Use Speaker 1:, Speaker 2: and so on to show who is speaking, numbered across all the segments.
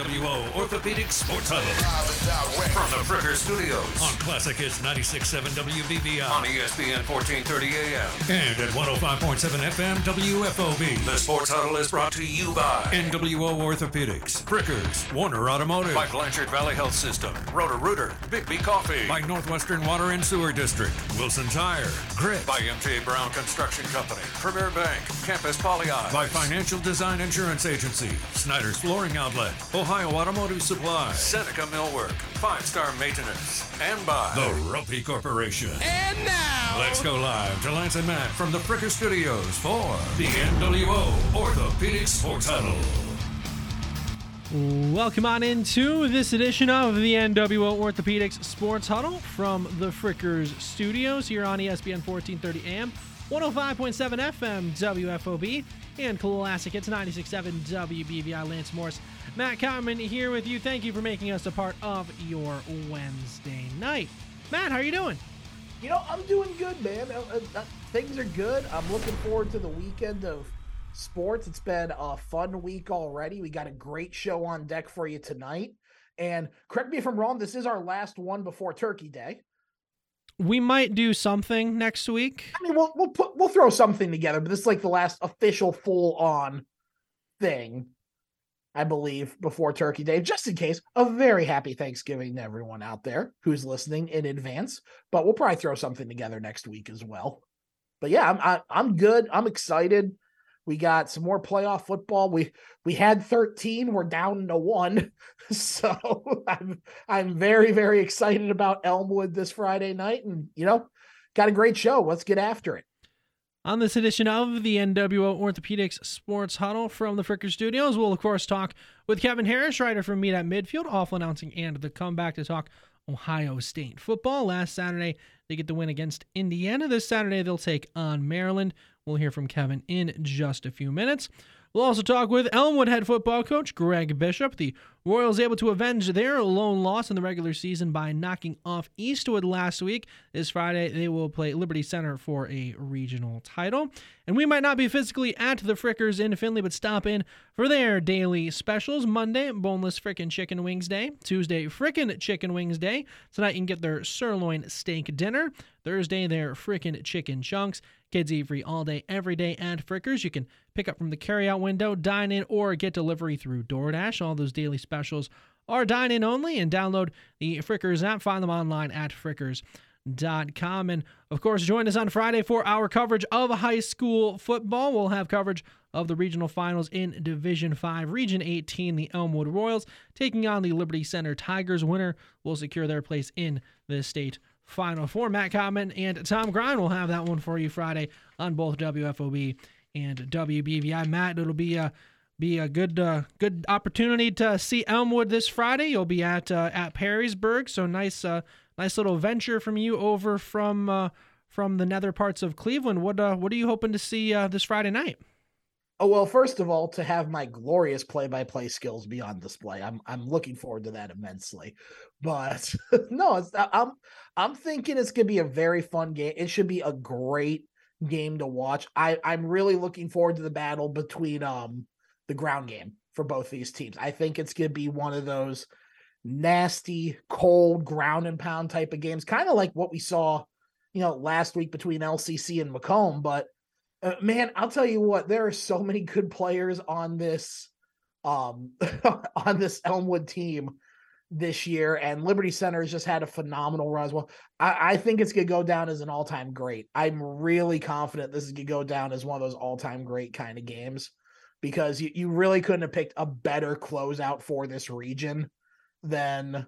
Speaker 1: NWO Orthopedic Sports Huddle. From the Fricker Studios. On Classic Hits 96.7 WBVI. On ESPN 1430 AM. And at 105.7 FM WFOB. The Sports Huddle is brought to you by NWO Orthopedics, Frickers, Warner Automotive, by Blanchard Valley Health System, Roto-Rooter, Big B Coffee, by Northwestern Water and Sewer District, Wilson Tire, Grit, by MJ Brown Construction Company, Premier Bank, Campus Poly by Financial Design Insurance Agency, Snyder's Flooring Outlet, Ohio Automotive Supply, Seneca Millwork, Five Star Maintenance, and by the Roppe Corporation.
Speaker 2: And now,
Speaker 1: Let's go live to Lance and Matt from the Fricker Studios for the NWO Orthopedic Sports Huddle.
Speaker 3: Welcome on into this edition of the NWO Orthopedics Sports Huddle from the Frickers Studios here on ESPN 1430 AM, 105.7 FM WFOB, and Classic. It's 96.7 WBVI. Lance Morris, Matt Common here with you. Thank you for making us a part of your Wednesday night. Matt, how are you doing?
Speaker 4: You know, I'm doing good, man. Uh, uh, uh, things are good. I'm looking forward to the weekend of sports. It's been a fun week already. We got a great show on deck for you tonight. And correct me if I'm wrong, this is our last one before Turkey Day.
Speaker 3: We might do something next week.
Speaker 4: I mean, we'll we'll put we'll throw something together, but this is like the last official full on thing, I believe, before Turkey Day. Just in case, a very happy Thanksgiving to everyone out there who's listening in advance. But we'll probably throw something together next week as well. But yeah, I'm I, I'm good. I'm excited. We got some more playoff football. We we had 13. We're down to one. So I'm I'm very, very excited about Elmwood this Friday night. And you know, got a great show. Let's get after it.
Speaker 3: On this edition of the NWO Orthopedics Sports Huddle from the Fricker Studios, we'll of course talk with Kevin Harrish, writer from Meet at Midfield, awful announcing and the comeback to talk Ohio State football. Last Saturday, they get the win against Indiana. This Saturday, they'll take on Maryland. We'll hear from Kevin in just a few minutes. We'll also talk with Elmwood head football coach Greg Bishop. The Royals able to avenge their lone loss in the regular season by knocking off Eastwood last week. This Friday, they will play Liberty Center for a regional title. And we might not be physically at the Frickers in Findlay, but stop in for their daily specials. Monday, boneless frickin' chicken wings day. Tuesday, frickin' chicken wings day. Tonight, you can get their sirloin steak dinner. Thursday, their frickin' chicken chunks. Kids eat free all day, every day at Frickers. You can pick up from the carryout window, dine in, or get delivery through DoorDash. All those daily specials are dine in only and download the Frickers app. Find them online at frickers.com. And of course, join us on Friday for our coverage of high school football. We'll have coverage of the regional finals in Division 5, Region 18, the Elmwood Royals taking on the Liberty Center Tigers. Winner will secure their place in the state final four. Matt Common and Tom Grind will have that one for you Friday on both WFOB and WBVI. Matt, it'll be a be a good uh, good opportunity to see Elmwood this Friday. You'll be at uh, at Perrysburg, so nice uh, nice little venture from you over from uh, from the nether parts of Cleveland. What uh, what are you hoping to see uh, this Friday night?
Speaker 4: Oh well, first of all, to have my glorious play-by-play skills be on display, I'm I'm looking forward to that immensely. But no, I'm I'm thinking it's gonna be a very fun game. It should be a great game to watch. I I'm really looking forward to the battle between um the ground game for both these teams. I think it's gonna be one of those nasty, cold ground and pound type of games, kind of like what we saw, you know, last week between LCC and McComb, but uh, man, I'll tell you what, there are so many good players on this um on this Elmwood team this year, and Liberty Center has just had a phenomenal run as well. I, I think it's gonna go down as an all-time great. I'm really confident this is gonna go down as one of those all-time great kind of games because you, you really couldn't have picked a better closeout for this region than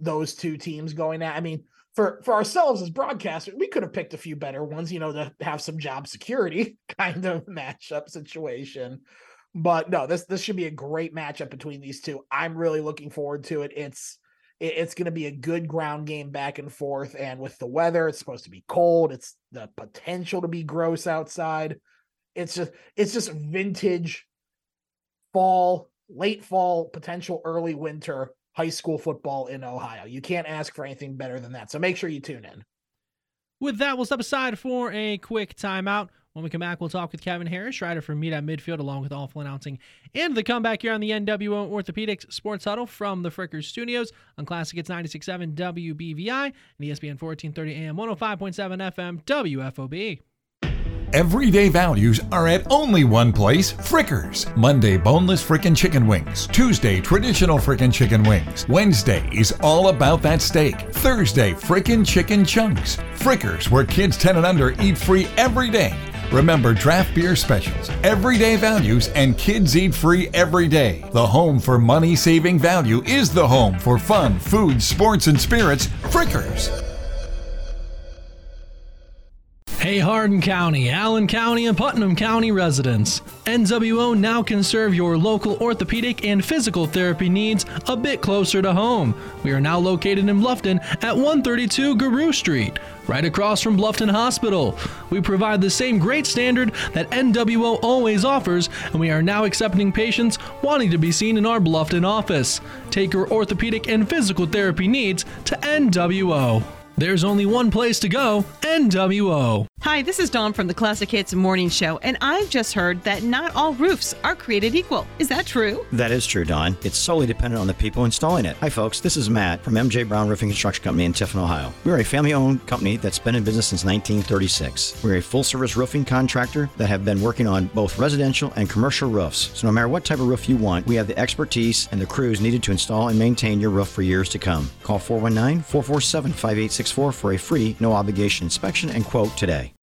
Speaker 4: those two teams going at. I mean, for for ourselves as broadcasters, we could have picked a few better ones, you know, to have some job security kind of matchup situation. But no, this this should be a great matchup between these two. I'm really looking forward to it. It's it, it's going to be a good ground game back and forth, and with the weather, it's supposed to be cold. It's the potential to be gross outside. It's just it's just vintage fall, late fall, potential early winter high school football in Ohio. You can't ask for anything better than that. So make sure you tune in.
Speaker 3: With that, we'll step aside for a quick timeout. When we come back, we'll talk with Kevin Harrish, writer from Meet at Midfield, along with awful announcing and the comeback here on the NWO Orthopedics Sports Huddle from the Frickers Studios on Classic Hits 96.7 WBVI and ESPN 1430 AM 105.7 FM WFOB.
Speaker 2: Everyday values are at only one place Frickers. Monday, boneless frickin' chicken wings. Tuesday, traditional frickin' chicken wings. Wednesday is all about that steak. Thursday, frickin' chicken chunks. Frickers, where kids 10 and under eat free every day. Remember draft beer specials, everyday values, and kids eat free every day. The home for money saving value is the home for fun, food, sports, and spirits. Frickers.
Speaker 3: Hey, Hardin County, Allen County, and Putnam County residents. NWO now can serve your local orthopedic and physical therapy needs a bit closer to home. We are now located in Bluffton at 132 Garou Street, right across from Bluffton Hospital. We provide the same great standard that NWO always offers, and we are now accepting patients wanting to be seen in our Bluffton office. Take your orthopedic and physical therapy needs to NWO. There's only one place to go NWO.
Speaker 5: Hi, this is Dawn from the Classic Hits Morning Show, and I've just heard that not all roofs are created equal. Is that true?
Speaker 6: That is true, Dawn. It's solely dependent on the people installing it. Hi, folks. This is Matt from MJ Brown Roofing Construction Company in Tiffin, Ohio. We're a family owned company that's been in business since 1936. We're a full service roofing contractor that have been working on both residential and commercial roofs. So, no matter what type of roof you want, we have the expertise and the crews needed to install and maintain your roof for years to come. Call 419 447 5864 for a free, no obligation inspection and quote today.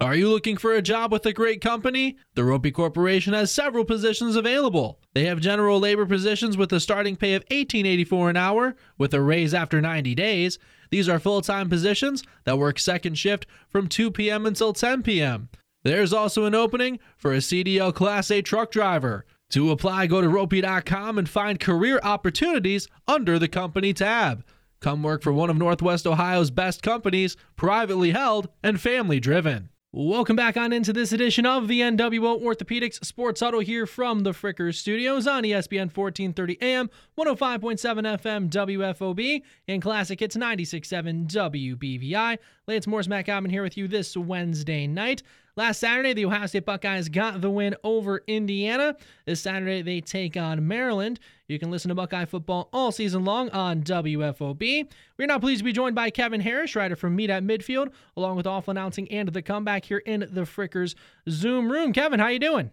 Speaker 3: Are you looking for a job with a great company? The Roppe Corporation has several positions available. They have general labor positions with a starting pay of $18.84 an hour with a raise after 90 days. These are full-time positions that work second shift from 2 p.m. until 10 p.m. There's also an opening for a CDL Class A truck driver. To apply, go to roppe.com and find career opportunities under the company tab. Come work for one of Northwest Ohio's best companies, privately held and family driven. Welcome back on into this edition of the NWO Orthopedics Sports Huddle here from the Frickers Studios on ESPN 1430 AM, 105.7 FM WFOB, and Classic Hits 96.7 WBVI. Lance Morris, Matt Godman here with you this Wednesday night. Last Saturday, the Ohio State Buckeyes got the win over Indiana. This Saturday, they take on Maryland. You can listen to Buckeye football all season long on WFOB. We're now pleased to be joined by Kevin Harrish, writer from Meet at Midfield, along with awful announcing and the comeback here in the Frickers Zoom room. Kevin, how you doing?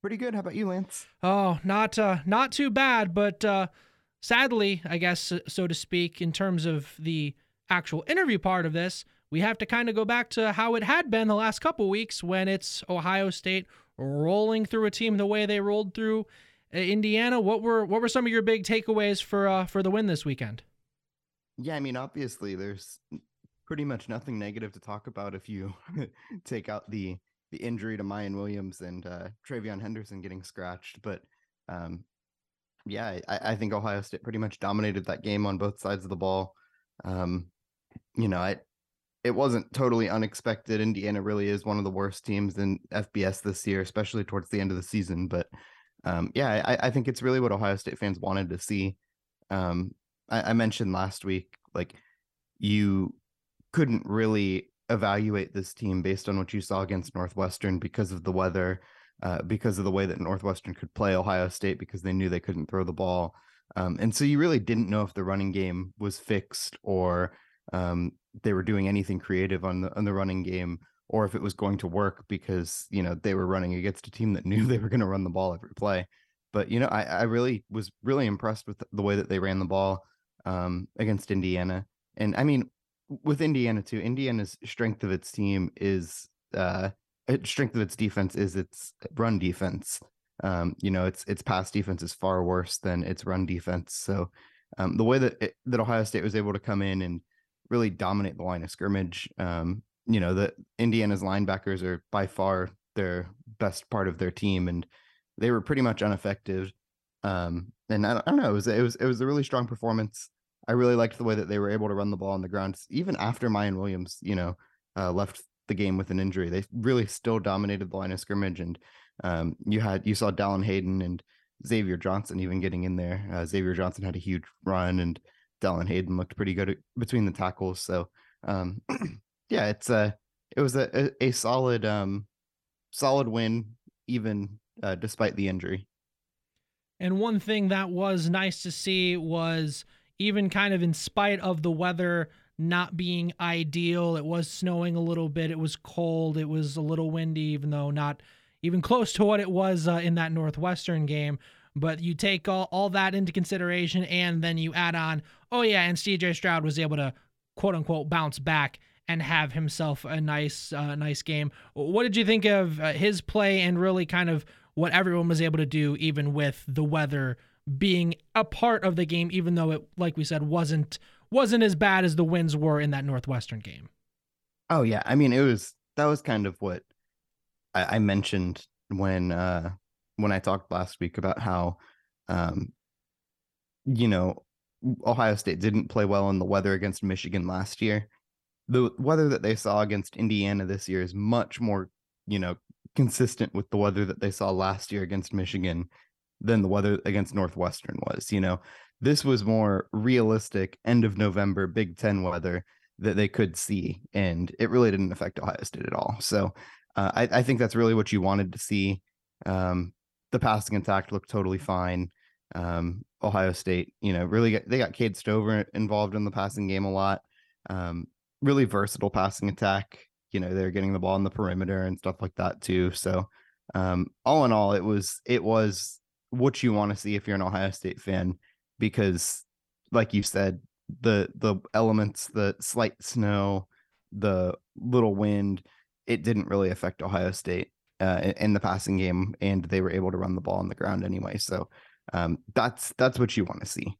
Speaker 7: Pretty good. How about you, Lance?
Speaker 3: Oh, not uh, not too bad, but uh, sadly, I guess so to speak, in terms of the actual interview part of this, we have to kind of go back to how it had been the last couple weeks when it's Ohio State rolling through a team the way they rolled through Indiana. What were what were some of your big takeaways for uh, for the win this weekend?
Speaker 7: Yeah, I mean, obviously, there's pretty much nothing negative to talk about if you take out the the injury to Miyan Williams and uh, TreVeyon Henderson getting scratched. But um, yeah, I, I, think Ohio State pretty much dominated that game on both sides of the ball. Um, you know, I it wasn't totally unexpected. Indiana really is one of the worst teams in FBS this year, especially towards the end of the season. But um, yeah, I, I, think it's really what Ohio State fans wanted to see. Um, I, I, mentioned last week, like you couldn't really evaluate this team based on what you saw against Northwestern because of the weather, uh, because of the way that Northwestern could play Ohio State, because they knew they couldn't throw the ball. Um, and so you really didn't know if the running game was fixed or um, they were doing anything creative on the on the running game or if it was going to work because you know they were running against a team that knew they were going to run the ball every play. But you know, I, I really was really impressed with the way that they ran the ball um, against Indiana, and I mean with Indiana too. Indiana's strength of its team is uh, strength of its defense is its run defense. Um, you know, its its pass defense is far worse than its run defense. So um, the way that it, that Ohio State was able to come in and really dominate the line of scrimmage. Um, you know, the Indiana's linebackers are by far their best part of their team, and they were pretty much unaffected. Um, and I, I don't know, it was it was it was a really strong performance. I really liked the way that they were able to run the ball on the ground, even after Miyan Williams, you know, uh, left the game with an injury. They really still dominated the line of scrimmage, and um, you had you saw Dallan Hayden and Xavier Johnson even getting in there. Uh, Xavier Johnson had a huge run, and Dallan Hayden looked pretty good between the tackles. So, um, yeah, it's uh, it was a, a, a solid um solid win even uh, despite the injury.
Speaker 3: And one thing that was nice to see was even kind of in spite of the weather not being ideal, it was snowing a little bit, it was cold, it was a little windy, even though not even close to what it was uh, in that Northwestern game. But you take all, all that into consideration, and then you add on, oh, yeah, and CJ Stroud was able to quote unquote bounce back and have himself a nice, uh, nice game. What did you think of uh, his play and really kind of what everyone was able to do, even with the weather being a part of the game, even though it, like we said, wasn't wasn't as bad as the winds were in that Northwestern game.
Speaker 7: Oh yeah, I mean it was that was kind of what I, I mentioned when uh when I talked last week about how um you know Ohio State didn't play well in the weather against Michigan last year. The weather that they saw against Indiana this year is much more, you know, consistent with the weather that they saw last year against Michigan than the weather against Northwestern was. You know, this was more realistic end of November Big Ten weather that they could see, and it really didn't affect Ohio State at all. So uh, I, I, think that's really what you wanted to see. Um, the passing attack looked totally fine. Um, Ohio State, you know, really got, they got Cade Stover involved in the passing game a lot. Um, really versatile passing attack you know they're getting the ball in the perimeter and stuff like that too. So um, all in all, it was it was what you want to see if you're an Ohio State fan because, like you said, the the elements, the slight snow, the little wind, it didn't really affect Ohio State uh, in the passing game, and they were able to run the ball on the ground anyway. So um, that's that's what you want to see.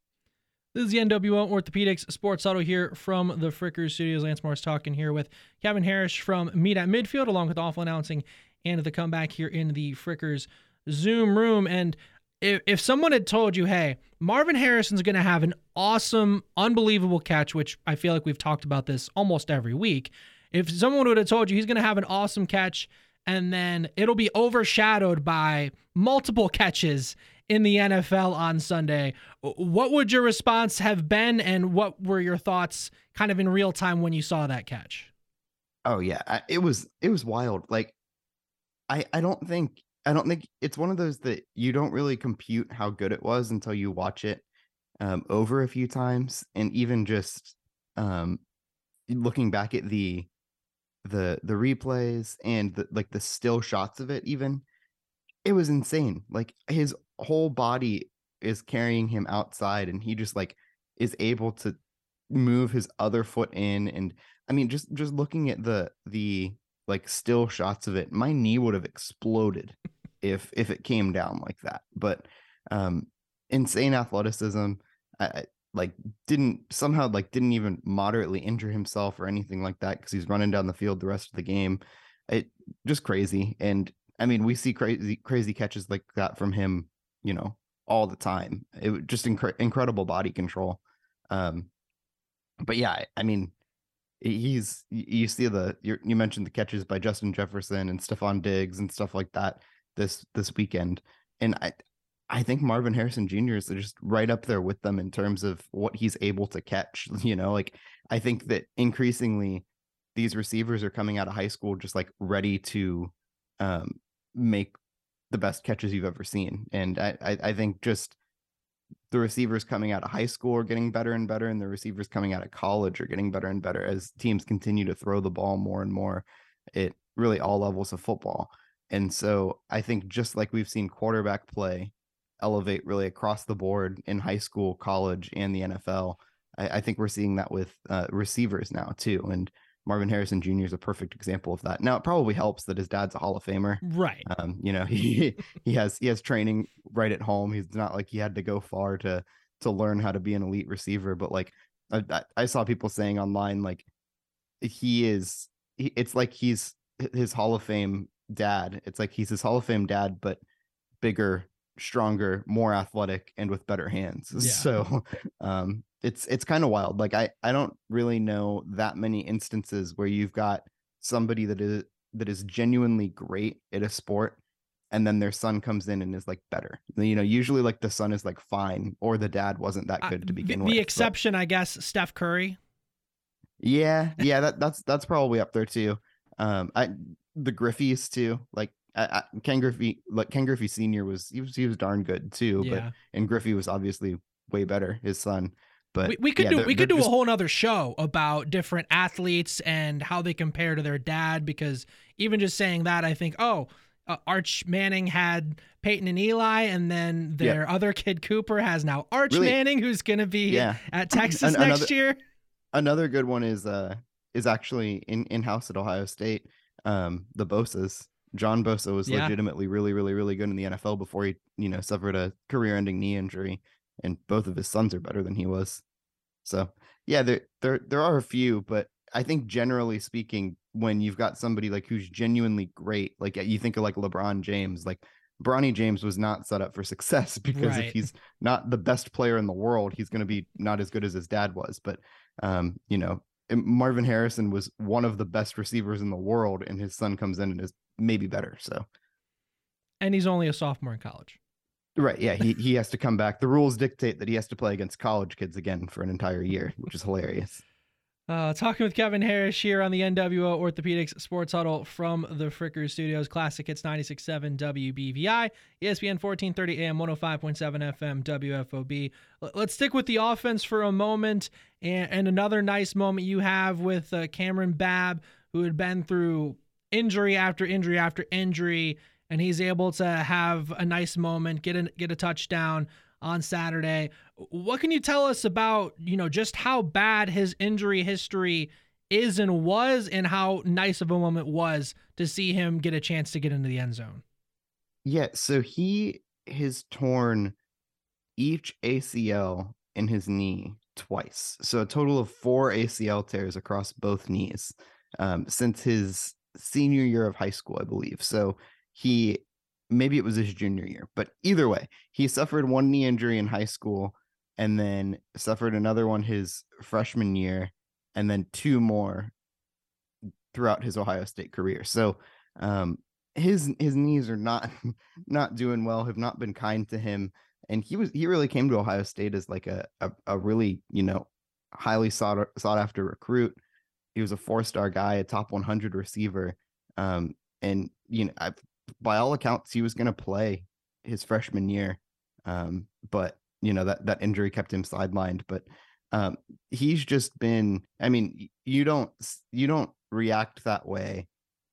Speaker 3: This is the NWO Orthopedics Sports Auto here from the Frickers Studios. Lance Morris talking here with Kevin Harrish from Meet at Midfield, along with Awful Announcing and the comeback here in the Frickers Zoom room. And if, if someone had told you, hey, Marvin Harrison's going to have an awesome, unbelievable catch, which I feel like we've talked about this almost every week. If someone would have told you he's going to have an awesome catch and then it'll be overshadowed by multiple catches in the NFL on Sunday. What would your response have been, and what were your thoughts kind of in real time when you saw that catch?
Speaker 7: Oh yeah, it was it was wild. Like, I I don't think I don't think it's one of those that you don't really compute how good it was until you watch it um, over a few times, and even just um, looking back at the the the replays and the, like the still shots of it even it was insane like his whole body is carrying him outside and he just like is able to move his other foot in and i mean just just looking at the the like still shots of it my knee would have exploded if if it came down like that but um insane athleticism I, like didn't somehow like didn't even moderately injure himself or anything like that because he's running down the field the rest of the game. It just crazy and i mean we see crazy crazy catches like that from him you know, all the time. It just inc- incredible body control. Um, but yeah, I mean, he's you see the you mentioned the catches by Justin Jefferson and Stefon Diggs and stuff like that this this weekend, and I I think Marvin Harrison Jr. is just right up there with them in terms of what he's able to catch. You know, like I think that increasingly these receivers are coming out of high school just like ready to um, make the best catches you've ever seen. And I, I, I think just the receivers coming out of high school are getting better and better, and the receivers coming out of college are getting better and better as teams continue to throw the ball more and more at really all levels of football. And so I think just like we've seen quarterback play elevate really across the board in high school, college, and the NFL, I, I think we're seeing that with uh, receivers now too. And Marvin Harrison Jr. is a perfect example of that. Now it probably helps that his dad's a Hall of Famer,
Speaker 3: right?
Speaker 7: Um, you know, he he has he has training right at home. He's not like he had to go far to to learn how to be an elite receiver. But like I, I saw people saying online, like he is, he, it's like he's his Hall of Fame dad. It's like he's his Hall of Fame dad, but bigger, stronger, more athletic, and with better hands. Yeah. So, um, it's it's kind of wild. Like I I don't really know that many instances where you've got somebody that is that is genuinely great at a sport and then their son comes in and is like better. You know, usually like the son is like fine or the dad wasn't that good to begin
Speaker 3: uh,
Speaker 7: with.
Speaker 3: The exception, but... I guess, Steph Curry.
Speaker 7: Yeah, yeah, that that's that's probably up there too. Um, I the Griffeys too. Like I, I, Ken Griffey, like Ken Griffey Senior was he was he was darn good too. Yeah. But and Griffey was obviously way better. His son. But
Speaker 3: we, we could yeah, do we could do just... a whole other show about different athletes and how they compare to their dad because even just saying that I think oh uh, Arch Manning had Peyton and Eli, and then their yeah. other kid Cooper has now Arch really? Manning, who's going to be yeah. at Texas An- next
Speaker 7: another,
Speaker 3: year.
Speaker 7: Another good one is uh is actually in in house at Ohio State. Um, the Bosa's John Bosa was yeah. legitimately really, really, really good in the NFL before he, you know, suffered a career-ending knee injury, and both of his sons are better than he was. So yeah, there there there are a few, but I think generally speaking, when you've got somebody like who's genuinely great, like you think of like LeBron James, like Bronny James was not set up for success because right. if he's not the best player in the world, he's going to be not as good as his dad was. But um, you know, Marvin Harrison was one of the best receivers in the world, and his son comes in and is maybe better. So,
Speaker 3: and he's only a sophomore in college.
Speaker 7: Right. Yeah. He he has to come back. The rules dictate that he has to play against college kids again for an entire year, which is hilarious.
Speaker 3: Uh, talking with Kevin Harrish here on the NWO Orthopedics Sports Huddle from the Fricker Studios. Classic Hits 96.7 WBVI, ESPN 1430 AM, 105.7 FM, WFOB. L- let's stick with the offense for a moment. And, and another nice moment you have with uh, Kamryn Babb, who had been through injury after injury after injury, and he's able to have a nice moment, get a, get a touchdown on Saturday. What can you tell us about, you know, just how bad his injury history is and was and how nice of a moment was to see him get a chance to get into the end zone?
Speaker 7: Yeah, so he has torn each ACL in his knee twice. So a total of four ACL tears across both knees um, since his senior year of high school, I believe. So he maybe it was his junior year, but either way, he suffered one knee injury in high school and then suffered another one his freshman year and then two more throughout his Ohio State career. So um, his his knees are not not doing well, have not been kind to him. And he was he really came to Ohio State as like a a, a really, you know, highly sought sought after recruit. He was a four-star guy, a top 100 receiver. Um, and you know, I've by all accounts, he was going to play his freshman year. Um, but you know that that injury kept him sidelined. But um, he's just been. I mean, you don't you don't react that way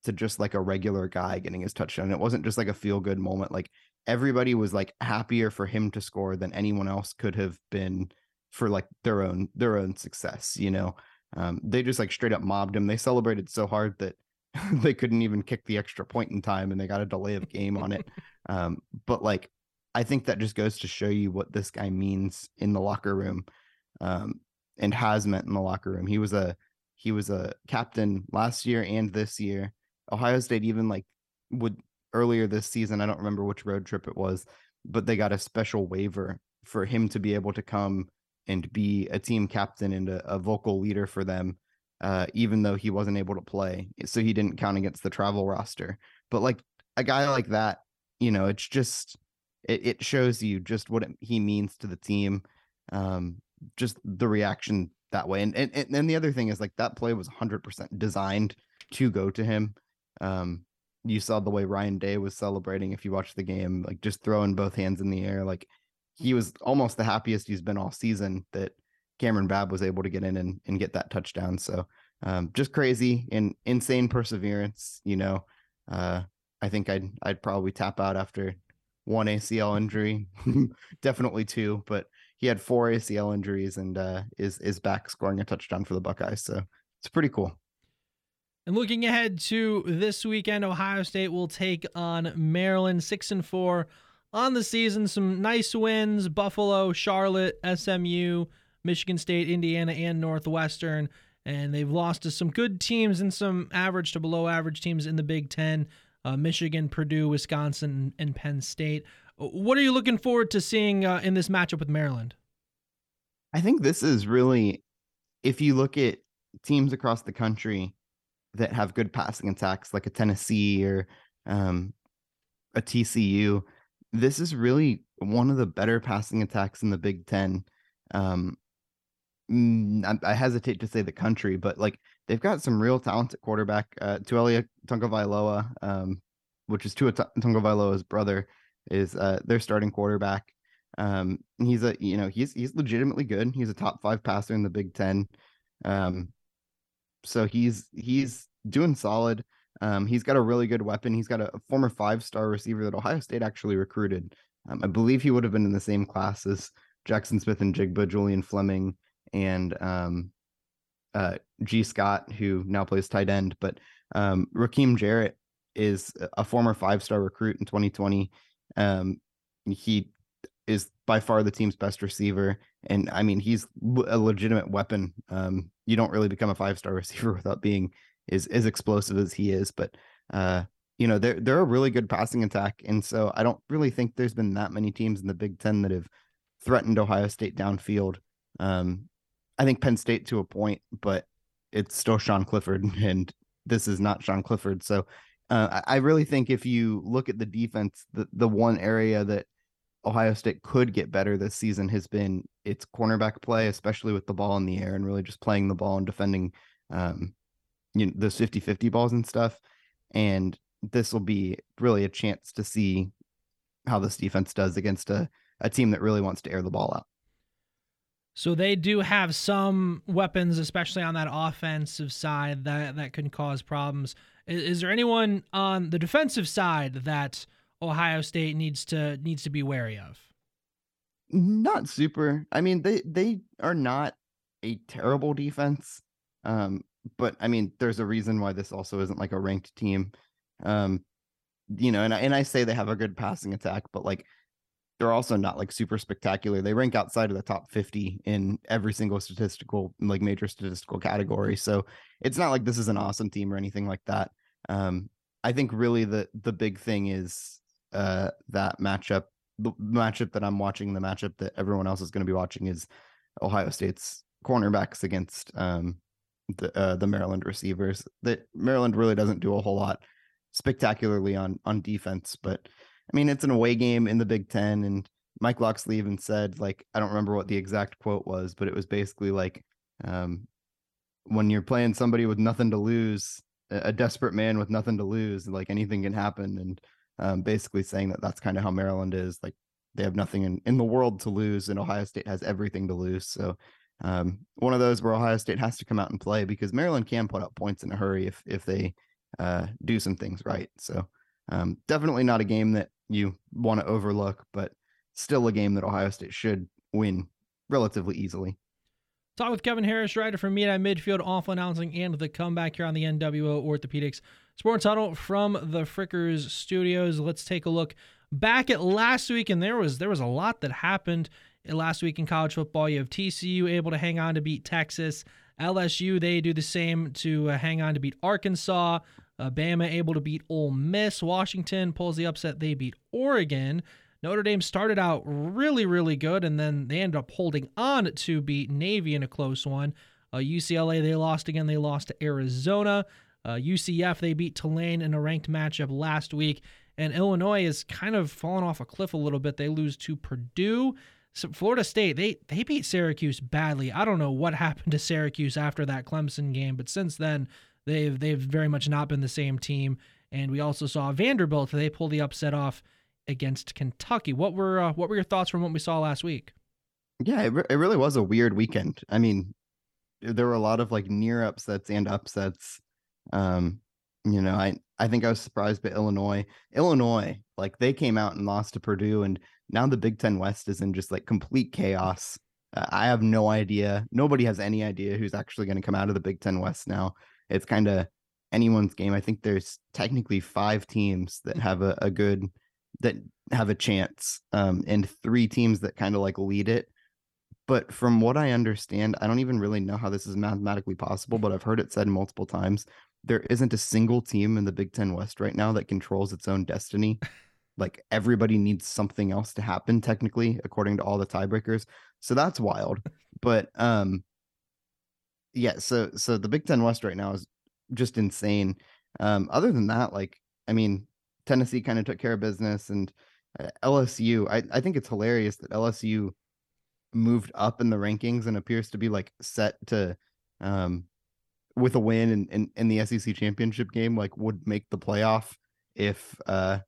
Speaker 7: to just like a regular guy getting his touchdown. It wasn't just like a feel good moment. Like everybody was like happier for him to score than anyone else could have been for like their own their own success. You know, um, they just like straight up mobbed him. They celebrated so hard that they couldn't even kick the extra point in time and they got a delay of game on it. Um, but like, I think that just goes to show you what this guy means in the locker room, um, and has meant in the locker room. He was a he was a captain last year and this year. Ohio State even like would earlier this season. I don't remember which road trip it was, but they got a special waiver for him to be able to come and be a team captain and a, a vocal leader for them uh, even though he wasn't able to play. So he didn't count against the travel roster. But like a guy like that, you know, it's just it, it shows you just what it, he means to the team. Um, just the reaction that way. And, and and the other thing is like that play was 100% designed to go to him. Um, you saw the way Ryan Day was celebrating if you watched the game, like just throwing both hands in the air. Like he was almost the happiest he's been all season that Kamryn Babb was able to get in and, and get that touchdown. So um, just crazy and insane perseverance. You know, uh, I think I'd I'd probably tap out after one ACL injury, definitely two, but he had four ACL injuries and uh, is is back scoring a touchdown for the Buckeyes. So it's pretty cool.
Speaker 3: And looking ahead to this weekend, Ohio State will take on Maryland, six and four on the season. Some nice wins: Buffalo, Charlotte, SMU. Michigan State, Indiana, and Northwestern. And they've lost to some good teams and some average to below average teams in the Big Ten uh, Michigan, Purdue, Wisconsin, and Penn State. What are you looking forward to seeing uh, in this matchup with Maryland?
Speaker 7: I think this is really, if you look at teams across the country that have good passing attacks, like a Tennessee or um, a TCU, this is really one of the better passing attacks in the Big Ten. Um, I, hesitate to say the country, but like they've got some real talent at quarterback. Uh, Tagovailoa, um, which is Tua Tagovailoa's brother, is uh, their starting quarterback. Um, he's a you know he's he's legitimately good. He's a top five passer in the Big Ten. Um, so he's he's doing solid. Um, he's got a really good weapon. He's got a, former five star receiver that Ohio State actually recruited. Um, I believe he would have been in the same class as Jackson Smith-Njigba, Julian Fleming, and um, uh, Gee Scott, who now plays tight end. But um, Rakim Jarrett is a former five star recruit in 2020. Um, he is by far the team's best receiver. And I mean, he's a legitimate weapon. Um, you don't really become a five star receiver without being as, as explosive as he is. But, uh, you know, they're, they're a really good passing attack. And so I don't really think there's been that many teams in the Big Ten that have threatened Ohio State downfield. Um, I think Penn State to a point, but it's still Sean Clifford, and this is not Sean Clifford. So uh, I really think if you look at the defense, the the one area that Ohio State could get better this season has been its cornerback play, especially with the ball in the air and really just playing the ball and defending um, you know, those 50 50 balls and stuff. And this will be really a chance to see how this defense does against a, a team that really wants to air the ball out.
Speaker 3: So they do have some weapons, especially on that offensive side, that that can cause problems. Is, is there anyone on the defensive side that Ohio State needs to needs to be wary of?
Speaker 7: Not super. I mean, they they are not a terrible defense. Um, but I mean, there's a reason why this also isn't like a ranked team. Um, you know, and I, and I say they have a good passing attack, but like they're also not like super spectacular. They rank outside of the top 50 in every single statistical, like major statistical category. So it's not like this is an awesome team or anything like that. Um, I think really the the big thing is uh, that matchup. The matchup that I'm watching, the matchup that everyone else is going to be watching is Ohio State's cornerbacks against um, the uh, the Maryland receivers. That Maryland really doesn't do a whole lot spectacularly on on defense, but I mean it's an away game in the Big Ten, and Mike Locksley even said like I don't remember what the exact quote was, but it was basically like um, when you're playing somebody with nothing to lose, a desperate man with nothing to lose, like anything can happen, and um, basically saying that that's kind of how Maryland is. Like they have nothing in, in the world to lose, and Ohio State has everything to lose. So um, one of those where Ohio State has to come out and play because Maryland can put up points in a hurry if if they uh, do some things right. So um, definitely not a game that you want to overlook, but still a game that Ohio State should win relatively easily.
Speaker 3: Talk with Kevin Harrish, writer for Meet at Midfield, awful announcing and the comeback here on the NWO Orthopedics Sports Huddle from the Frickers Studios. Let's take a look back at last week, and there was there was a lot that happened last week in college football. You have TCU able to hang on to beat Texas. LSU they do the same to uh, hang on to beat Arkansas. Uh, Bama able to beat Ole Miss. Washington pulls the upset. They beat Oregon. Notre Dame started out really, really good, and then they ended up holding on to beat Navy in a close one. Uh, UCLA, they lost again. They lost to Arizona. Uh, UCF, they beat Tulane in a ranked matchup last week. And Illinois is kind of fallen off a cliff a little bit. They lose to Purdue. So Florida State, they they beat Syracuse badly. I don't know what happened to Syracuse after that Clemson game, but since then they've they've very much not been the same team. And we also saw Vanderbilt. They pull the upset off against Kentucky. What were uh, what were your thoughts from what we saw last week?
Speaker 7: Yeah, it, re- it really was a weird weekend. I mean, there were a lot of like near upsets and upsets. Um, you know, I I think I was surprised by Illinois. Illinois, like they came out and lost to Purdue, and now the Big Ten West is in just like complete chaos. Uh, I have no idea. Nobody has any idea who's actually going to come out of the Big Ten West now. It's kind of anyone's game. I think there's technically five teams that have a, a good that have a chance um, and three teams that kind of like lead it. But from what I understand, I don't even really know how this is mathematically possible, but I've heard it said multiple times. There isn't a single team in the Big Ten West right now that controls its own destiny. like everybody needs something else to happen, technically, according to all the tiebreakers. So that's wild. But um yeah, so so the Big Ten West right now is just insane. Um, other than that, like I mean, Tennessee kind of took care of business, and uh, LSU. I I think it's hilarious that LSU moved up in the rankings and appears to be like set to um with a win in, in, in the SEC championship game, like would make the playoff if uh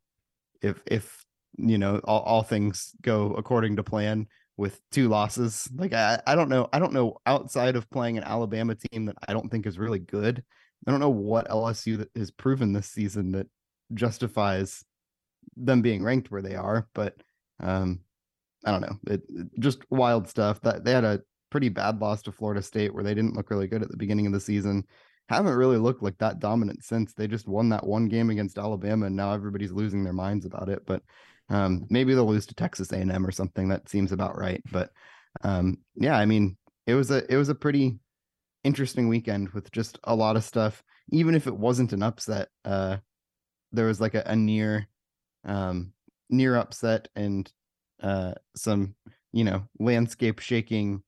Speaker 7: if if you know all, all things go according to plan with two losses. Like I, I don't know. I don't know outside of playing an Alabama team that I don't think is really good. I don't know what LSU has proven this season that justifies them being ranked where they are, but um I don't know. It, it, just wild stuff. That they had a pretty bad loss to Florida State where they didn't look really good at the beginning of the season. Haven't really looked like that dominant since. They just won that one game against Alabama, and now everybody's losing their minds about it. But um, maybe they'll lose to Texas A&M or something. That seems about right. But um, yeah, I mean, it was a it was a pretty interesting weekend with just a lot of stuff. Even if it wasn't an upset, uh, there was like a, a near um, near upset and uh, some you know landscape shaking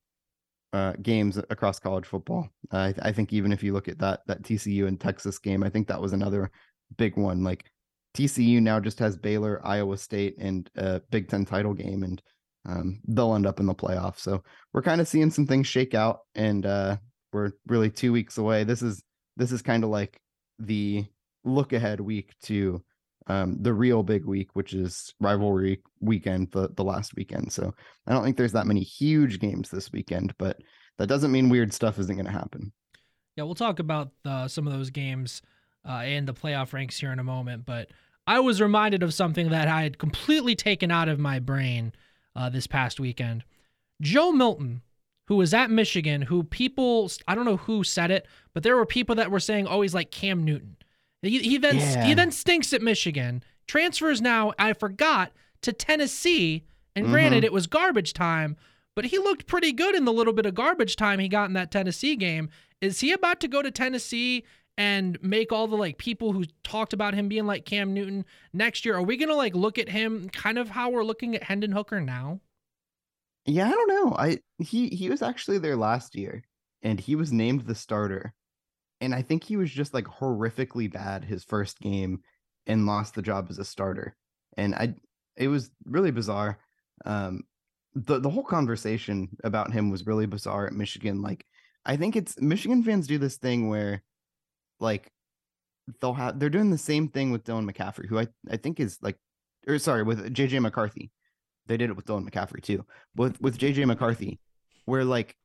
Speaker 7: uh, games across college football. Uh, I, I think even if you look at that that TCU and Texas game, I think that was another big one. Like TCU now just has Baylor, Iowa State, and a Big Ten title game, and um, they'll end up in the playoffs. So we're kind of seeing some things shake out, and uh, we're really two weeks away. This is this is kind of like the look ahead week to um, the real big week, which is rivalry weekend, the the last weekend. So I don't think there's that many huge games this weekend, but that doesn't mean weird stuff isn't going to happen.
Speaker 3: Yeah, we'll talk about uh, some of those games uh, and the playoff ranks here in a moment, but I was reminded of something that I had completely taken out of my brain uh, this past weekend. Joe Milton, who was at Michigan, who people, I don't know who said it, but there were people that were saying, oh, he's like Cam Newton. He, he then yeah. he then stinks at Michigan, transfers now, I forgot, to Tennessee. And granted, mm-hmm. it was garbage time, but he looked pretty good in the little bit of garbage time he got in that Tennessee game. Is he about to go to Tennessee and make all the like people who talked about him being like Cam Newton next year. Are we gonna like look at him kind of how we're looking at Hendon Hooker now?
Speaker 7: Yeah, I don't know. I he he was actually there last year and he was named the starter. And I think he was just like horrifically bad his first game and lost the job as a starter. And I it was really bizarre. Um the the whole conversation about him was really bizarre at Michigan. Like I think it's Michigan fans do this thing where like they'll have they're doing the same thing with Dylan McCaffrey, who I, I think is like or sorry, with JJ McCarthy. They did it with Dylan McCaffrey too. With with JJ McCarthy, where like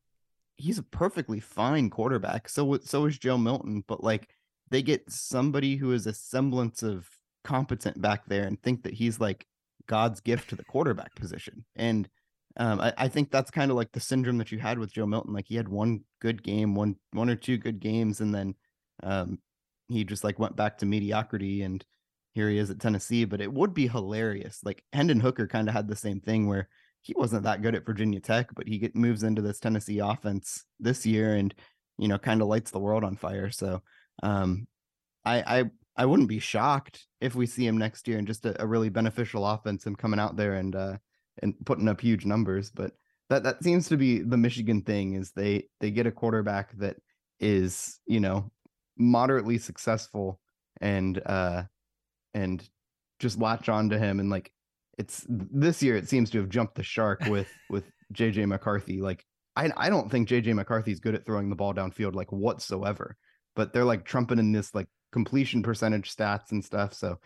Speaker 7: he's a perfectly fine quarterback. So so is Joe Milton, but like they get somebody who is a semblance of competent back there and think that he's like God's gift to the quarterback position. And um, I, I, think that's kind of like the syndrome that you had with Joe Milton. Like he had one good game, one one or two good games, and then um, he just like went back to mediocrity and here he is at Tennessee. But it would be hilarious. Like Hendon Hooker kind of had the same thing where he wasn't that good at Virginia Tech, but he get, moves into this Tennessee offense this year and you know kind of lights the world on fire. So um, I I I wouldn't be shocked if we see him next year and just a, a really beneficial offense him coming out there and uh and putting up huge numbers. But that that seems to be the Michigan thing is they they get a quarterback that is you know moderately successful and uh and just latch on to him and like it's this year it seems to have jumped the shark with with JJ McCarthy like I I don't think JJ McCarthy's good at throwing the ball downfield like whatsoever but they're like trumpeting this like completion percentage stats and stuff so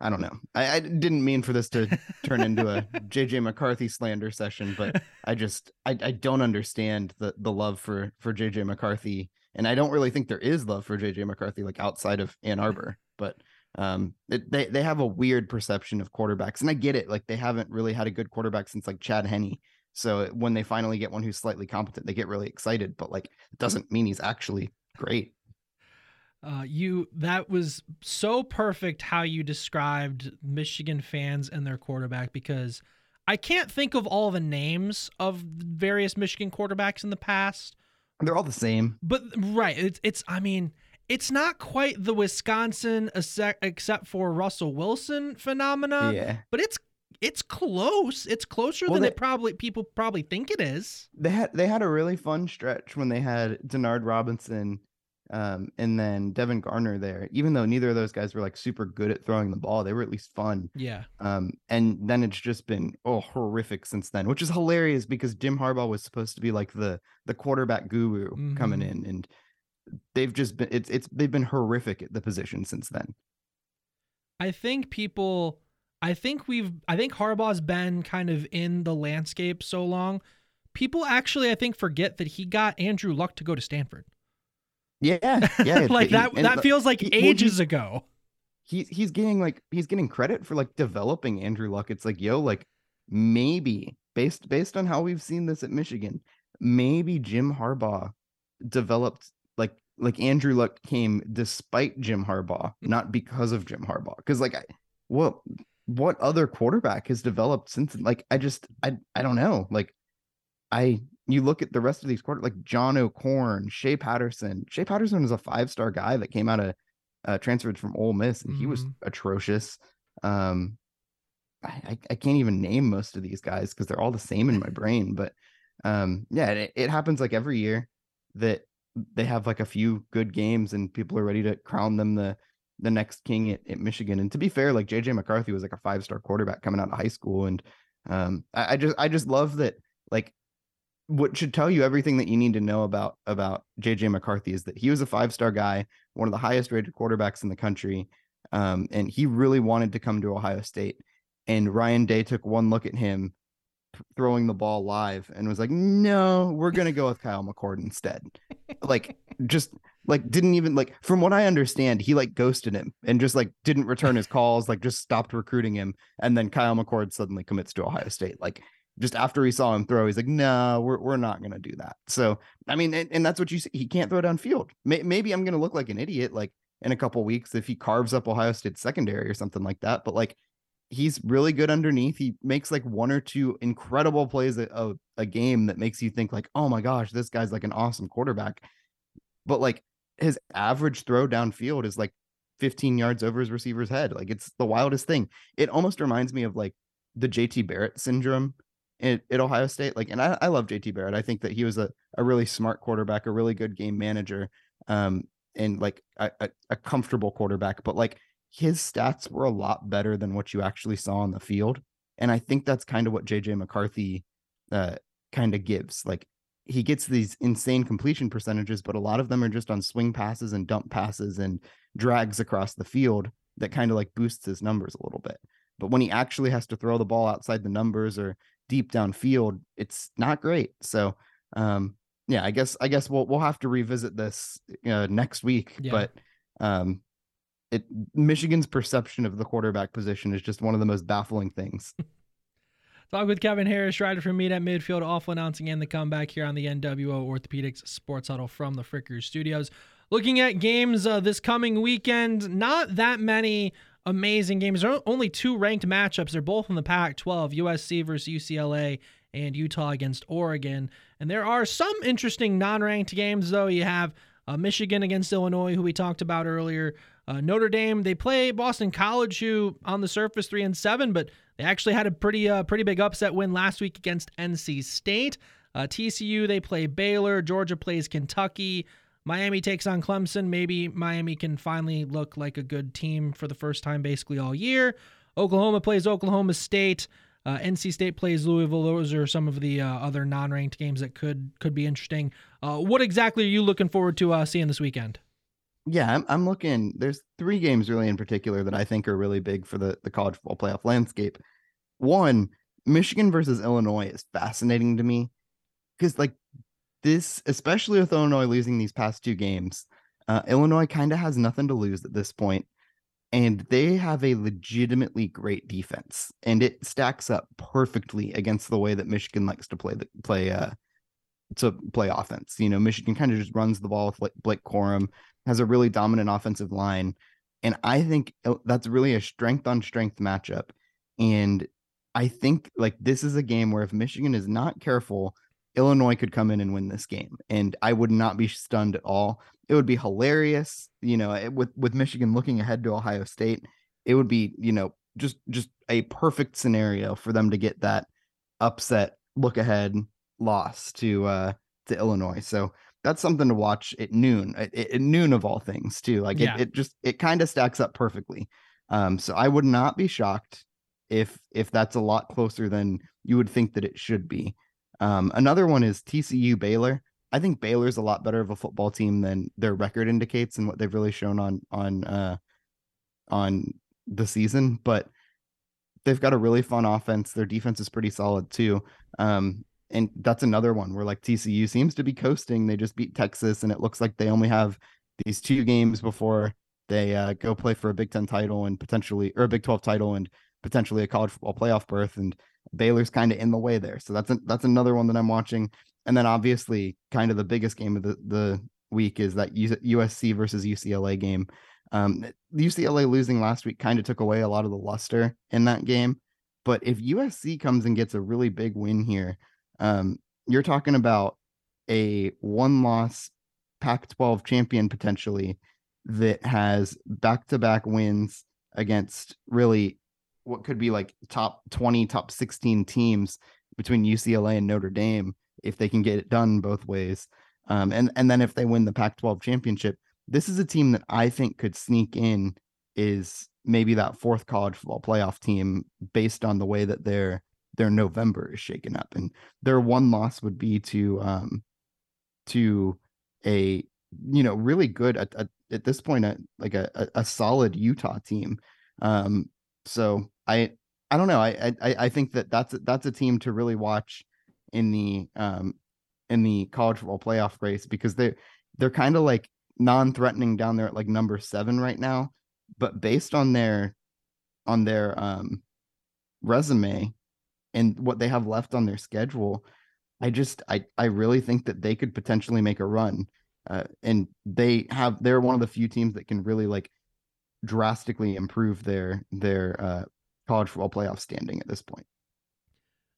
Speaker 7: I don't know. I, I, didn't mean for this to turn into a JJ McCarthy slander session, but I just I, I don't understand the the love for for JJ McCarthy and I don't really think there is love for JJ McCarthy like outside of Ann Arbor, but um, it, they they have a weird perception of quarterbacks, and I get it. Like they haven't really had a good quarterback since like Chad Henne. So when they finally get one who's slightly competent, they get really excited. But like, it doesn't mean he's actually great.
Speaker 3: Uh, you that was so perfect how you described Michigan fans and their quarterback because I can't think of all the names of various Michigan quarterbacks in the past.
Speaker 7: They're all the same.
Speaker 3: But right, it's it's I mean, it's not quite the Wisconsin except for Russell Wilson phenomena.
Speaker 7: Yeah.
Speaker 3: But it's it's close. It's closer well, than they, it probably people probably think it is.
Speaker 7: They had they had a really fun stretch when they had Denard Robinson um, and then Devin Gardner there, even though neither of those guys were like super good at throwing the ball, they were at least fun.
Speaker 3: Yeah.
Speaker 7: Um, and then it's just been oh horrific since then, which is hilarious because Jim Harbaugh was supposed to be like the the quarterback guru mm-hmm. coming in, and they've just been it's it's they've been horrific at the position since then.
Speaker 3: I think people I think we've I think Harbaugh's been kind of in the landscape so long. People actually I think forget that he got Andrew Luck to go to Stanford.
Speaker 7: Yeah, yeah,
Speaker 3: like that. that feels like he, ages well, ago.
Speaker 7: He's he's getting like he's getting credit for like developing Andrew Luck. It's like yo, like maybe based based on how we've seen this at Michigan, maybe Jim Harbaugh developed like like Andrew Luck came despite Jim Harbaugh, mm. not because of Jim Harbaugh. Because like I, what what other quarterback has developed since? Like I just I I don't know. Like I you look at the rest of these quarter like John O'Korn, Shea Patterson. Shea Patterson was a five star guy that came out of uh, transferred from Ole Miss, and mm-hmm. he was mm-hmm. atrocious. Um, I, I can't even name most of these guys because they're all the same in my brain. But um, yeah, it, it happens like every year that they have like a few good games and people are ready to crown them the the next king at, at Michigan. And to be fair, like JJ McCarthy was like a five star quarterback coming out of high school, and um, I, I just I just love that like what should tell you everything that you need to know about about JJ McCarthy is that he was a five star guy, one of the highest rated quarterbacks in the country, um, and he really wanted to come to Ohio State. And Ryan Day took one look at him throwing the ball live and was like, "No, we're gonna go with Kyle McCord instead." like, just like didn't even like from what I understand, he like ghosted him and just like didn't return his calls, like just stopped recruiting him, and then Kyle McCord suddenly commits to Ohio State. Like just after he saw him throw, he's like, no, we're, we're not going to do that. So, I mean, and, and, that's what you see. He can't throw downfield. May, maybe I'm going to look like an idiot, like in a couple weeks, if he carves up Ohio State secondary or something like that. But like, he's really good underneath. He makes like one or two incredible plays a, a, a game that makes you think like, oh my gosh, this guy's like an awesome quarterback. But like his average throw downfield is like 15 yards over his receiver's head. Like it's the wildest thing. It almost reminds me of like the JT Barrett syndrome at, at Ohio State. Like, and I, I love JT Barrett. I think that he was a, a really smart quarterback, a really good game manager, um, and like a, a, a comfortable quarterback. But like his stats were a lot better than what you actually saw on the field. And I think that's kind of what JJ McCarthy uh, kind of gives. Like he gets these insane completion percentages, but a lot of them are just on swing passes and dump passes and drags across the field that kind of like boosts his numbers a little bit. But when he actually has to throw the ball outside the numbers or deep downfield, it's not great. So, um, yeah, I guess I guess we'll we'll have to revisit this uh, next week. Yeah. But um, it Michigan's perception of the quarterback position is just one of the most baffling things.
Speaker 3: Talk with Kevin Harrish, rider from Meet at Midfield, awful announcing and the comeback here on the NWO Orthopedics Sports Huddle from the Frickers Studios. Looking at games uh, this coming weekend, not that many amazing games. There are only two ranked matchups. They're both in the Pac 12 USC versus UCLA and Utah against Oregon. And there are some interesting non ranked games, though. You have uh, Michigan against Illinois, who we talked about earlier. Uh, Notre Dame, they play Boston College, who on the surface three and seven, but they actually had a pretty uh, pretty big upset win last week against NC State. Uh, TCU, they play Baylor. Georgia plays Kentucky. Miami takes on Clemson. Maybe Miami can finally look like a good team for the first time basically all year. Oklahoma plays Oklahoma State. Uh, NC State plays Louisville. Those are some of the uh, other non-ranked games that could could be interesting. Uh, what exactly are you looking forward to uh, seeing this weekend?
Speaker 7: Yeah, I'm, I'm looking. There's three games really in particular that I think are really big for the the college football playoff landscape. One, Michigan versus Illinois is fascinating to me because like this, especially with Illinois losing these past two games, uh, Illinois kind of has nothing to lose at this point, and they have a legitimately great defense, and it stacks up perfectly against the way that Michigan likes to play the play uh, to play offense. You know, Michigan kind of just runs the ball with Blake Corum, has a really dominant offensive line, and I think that's really a strength on strength matchup. And I think like this is a game where if Michigan is not careful, Illinois could come in and win this game, and I would not be stunned at all. It would be hilarious, you know, it, with with Michigan looking ahead to Ohio State. It would be, you know, just just a perfect scenario for them to get that upset look ahead loss to uh to Illinois. So that's something to watch at noon, at, at noon of all things too. Like yeah. it, it just it kind of stacks up perfectly. Um, so I would not be shocked if if that's a lot closer than you would think that it should be. Um, another one is TCU Baylor. I think Baylor's a lot better of a football team than their record indicates and what they've really shown on on uh on the season, but they've got a really fun offense. Their defense is pretty solid too. Um, and that's another one where like TCU seems to be coasting. They just beat Texas, and it looks like they only have these two games before they uh, go play for a Big Ten title and potentially or a Big Twelve title and potentially a college football playoff berth. And Baylor's kind of in the way there, so that's a, that's another one that I'm watching. And then obviously, kind of the biggest game of the the week is that USC versus UCLA game. Um, UCLA losing last week kind of took away a lot of the luster in that game. But if USC comes and gets a really big win here, um, you're talking about a one loss Pac 12 champion potentially that has back to back wins against really what could be like top 20, top 16 teams between UCLA and Notre Dame if they can get it done both ways. Um, and, and then if they win the Pac 12 championship, this is a team that I think could sneak in is maybe that fourth college football playoff team based on the way that their their November is shaken up. And their one loss would be to um to a you know really good at, at, at this point a, like a, a solid Utah team. Um so I I don't know. I I I think that that's that's a team to really watch in the um in the college football playoff race because they they're kind of like non-threatening down there at like number seven right now, but based on their on their um resume and what they have left on their schedule, I just I I really think that they could potentially make a run. Uh, and they have they're one of the few teams that can really like drastically improve their their uh, college football playoff standing at this point.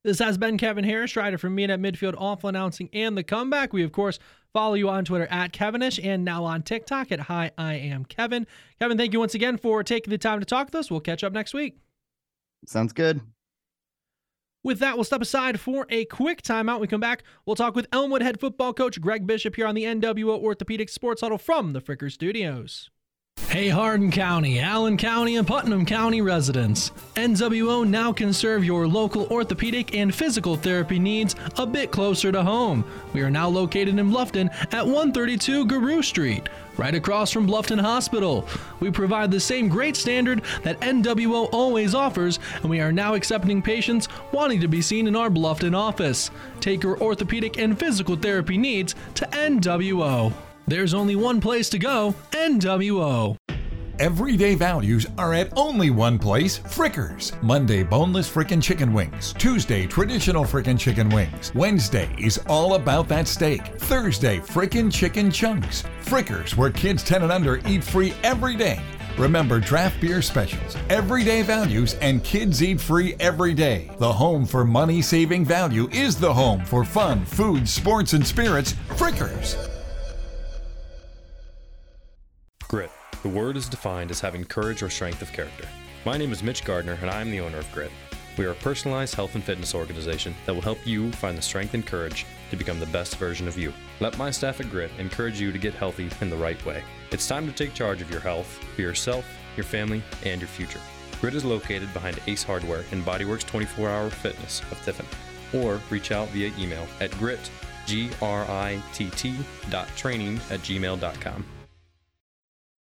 Speaker 3: This has been Kevin Harrish, writer from Meet at Midfield, awful announcing and the comeback. We, of course, follow you on Twitter at Kevinish and now on TikTok at Hi, I am Kevin. Kevin, thank you once again for taking the time to talk with us. We'll catch up next week.
Speaker 7: Sounds good.
Speaker 3: With that, we'll step aside for a quick timeout. We come back, we'll talk with Elmwood head football coach Greg Bishop here on the NWO Orthopedic Sports Huddle from the Fricker Studios. Hey, Hardin County, Allen County, and Putnam County residents. NWO now can serve your local orthopedic and physical therapy needs a bit closer to home. We are now located in Bluffton at 132 Guru Street, right across from Bluffton Hospital. We provide the same great standard that NWO always offers, and we are now accepting patients wanting to be seen in our Bluffton office. Take your orthopedic and physical therapy needs to NWO. There's only one place to go NWO.
Speaker 2: Everyday values are at only one place Frickers. Monday, boneless frickin' chicken wings. Tuesday, traditional frickin' chicken wings. Wednesday is all about that steak. Thursday, frickin' chicken chunks. Frickers, where kids 10 and under eat free every day. Remember draft beer specials, everyday values, and kids eat free every day. The home for money saving value is the home for fun, food, sports, and spirits. Frickers.
Speaker 8: The word is defined as having courage or strength of character. My name is Mitch Gardner, and I am the owner of Grit. We are a personalized health and fitness organization that will help you find the strength and courage to become the best version of you. Let my staff at Grit encourage you to get healthy in the right way. It's time to take charge of your health for yourself, your family, and your future. Grit is located behind Ace Hardware in Bodyworks 24 Hour Fitness of Tiffin. Or reach out via email at grit, G-R-I-T-T dot training at gmail.com.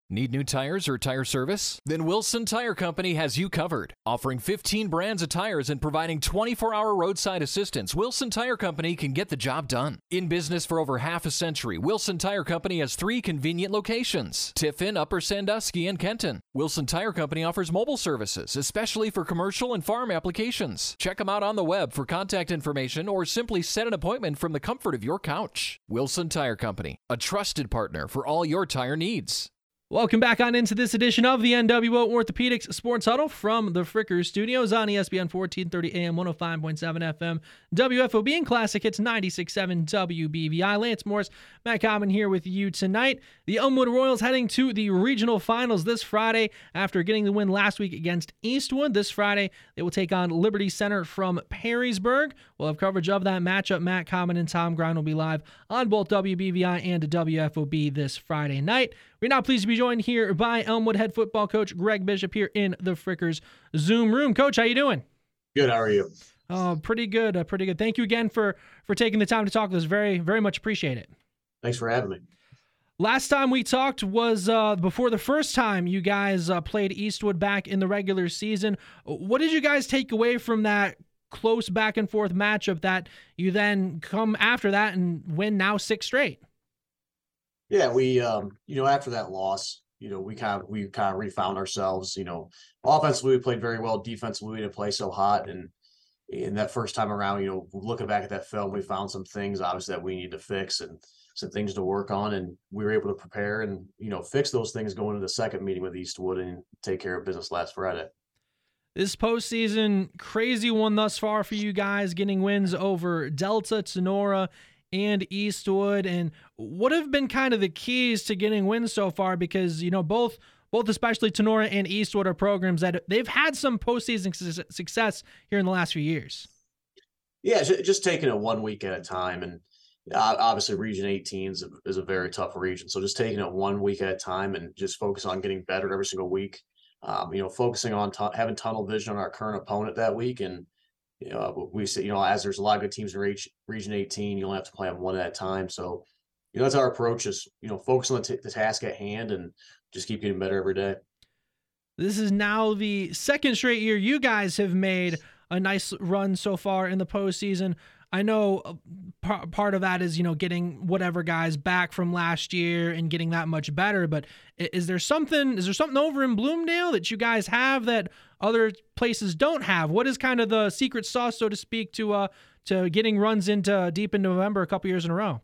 Speaker 9: Need new tires or tire service? Then Wilson Tire Company has you covered. Offering 15 brands of tires and providing 24 hour roadside assistance, Wilson Tire Company can get the job done. In business for over half a century, Wilson Tire Company has three convenient locations Tiffin, Upper Sandusky, and Kenton. Wilson Tire Company offers mobile services, especially for commercial and farm applications. Check them out on the web for contact information or simply set an appointment from the comfort of your couch. Wilson Tire Company, a trusted partner for all your tire needs.
Speaker 3: Welcome back on into this edition of the NWO Orthopedics Sports Huddle from the Fricker Studios on ESPN 1430 AM 105.7 FM WFOB and Classic Hits 96.7 WBVI. Lance Morris, Matt Common here with you tonight. The Elmwood Royals heading to the regional finals this Friday after getting the win last week against Eastwood. This Friday, they will take on Liberty Center from Perrysburg. We'll have coverage of that matchup. Matt Common and Tom Grind will be live on both WBVI and WFOB this Friday night. We're now pleased to be joined here by Elmwood head football coach Greg Bishop here in the Frickers Zoom room. Coach, how you doing?
Speaker 10: Good. How are you?
Speaker 3: Oh, pretty good, uh, pretty good. Thank you again for for taking the time to talk with us. Very, very much appreciate it.
Speaker 10: Thanks for having me.
Speaker 3: Last time we talked was uh, before the first time you guys uh, played Eastwood back in the regular season. What did you guys take away from that close back and forth matchup that you then come after that and win now six straight?
Speaker 10: Yeah, we um, you know after that loss, you know we kind of we kind of refound ourselves. You know, offensively we played very well. Defensively we didn't play so hot, and in that first time around, you know, looking back at that film, we found some things obviously that we need to fix and some things to work on, and we were able to prepare and you know fix those things going into the second meeting with Eastwood and take care of business last Friday.
Speaker 3: This postseason, crazy one thus far for you guys, getting wins over Delta, Tinora, and Eastwood. And what have been kind of the keys to getting wins so far? Because you know both both especially Tinora and Eastwood are programs that they've had some postseason success here in the last few years.
Speaker 10: Yeah, just taking it one week at a time, and obviously Region 18 is a, is a very tough region. So just taking it one week at a time and just focus on getting better every single week. Um, you know, focusing on t- having tunnel vision on our current opponent that week, and Uh, you know, we say you know as there's a lot of good teams in Region Region 18, you only have to play them one at a time. So you know that's our approach is you know focus on the, t- the task at hand and just keep getting better every day.
Speaker 3: This is now the second straight year you guys have made a nice run so far in the postseason. I know uh, part of that is you know getting whatever guys back from last year and getting that much better. But is there something is there something over in Bloomdale that you guys have that other places don't have? What is kind of the secret sauce, so to speak, to uh to getting runs into deep in November a couple years in a row?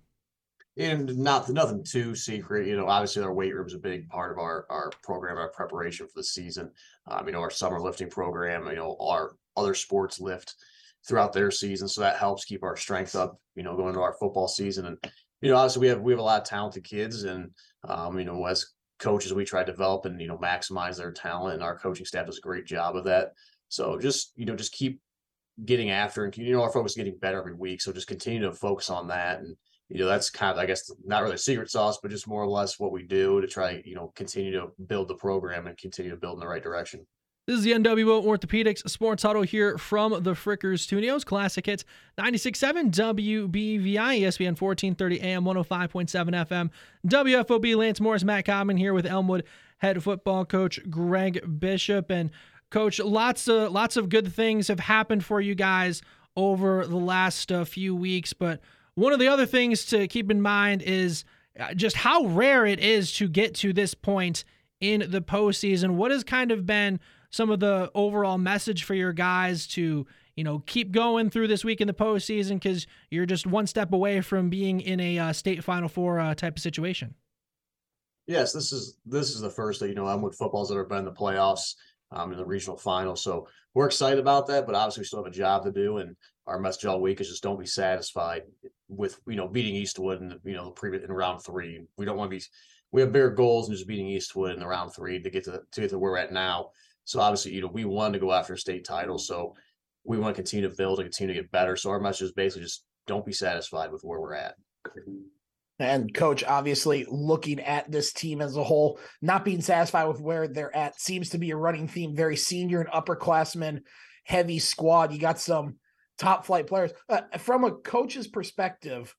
Speaker 10: And not nothing too secret, you know. Obviously, our weight room is a big part of our our program, our preparation for the season. Um, you know, our summer lifting program, you know, our other sports lift throughout their season. So that helps keep our strength up, you know, going into our football season. And, you know, obviously we have we have a lot of talented kids and um, you know, as coaches we try to develop and, you know, maximize their talent and our coaching staff does a great job of that. So just, you know, just keep getting after and you know our focus is getting better every week. So just continue to focus on that. And, you know, that's kind of I guess not really a secret sauce, but just more or less what we do to try, you know, continue to build the program and continue to build in the right direction.
Speaker 3: This is the NWO Orthopedics Sports Huddle here from the Frickers Studios. Classic hits 96.7 WBVI, ESPN 1430 AM, 105.7 FM, WFOB. Lance Morris, Matt Common here with Elmwood head football coach Greg Bishop. And coach, lots of lots of good things have happened for you guys over the last uh, few weeks. But one of the other things to keep in mind is uh, just how rare it is to get to this point in the postseason. What has kind of been some of the overall message for your guys to you know keep going through this week in the postseason because you're just one step away from being in a uh, state final four uh, type of situation.
Speaker 10: Yes, this is this is the first that you know Elmwood football's that ever been in the playoffs um, in the regional final, so we're excited about that. But obviously, we still have a job to do, and our message all week is just don't be satisfied with you know beating Eastwood in you know the previous in round three. We don't want to be we have bigger goals than just beating Eastwood in the round three to get to to get to where we're at now. So obviously, you know, we want to go after state title. So we want to continue to build and continue to get better. So our message is basically just don't be satisfied with where we're at.
Speaker 4: And coach, obviously looking at this team as a whole, not being satisfied with where they're at seems to be a running theme. Very senior and upperclassmen heavy squad. You got some top flight players. Uh, from a coach's perspective,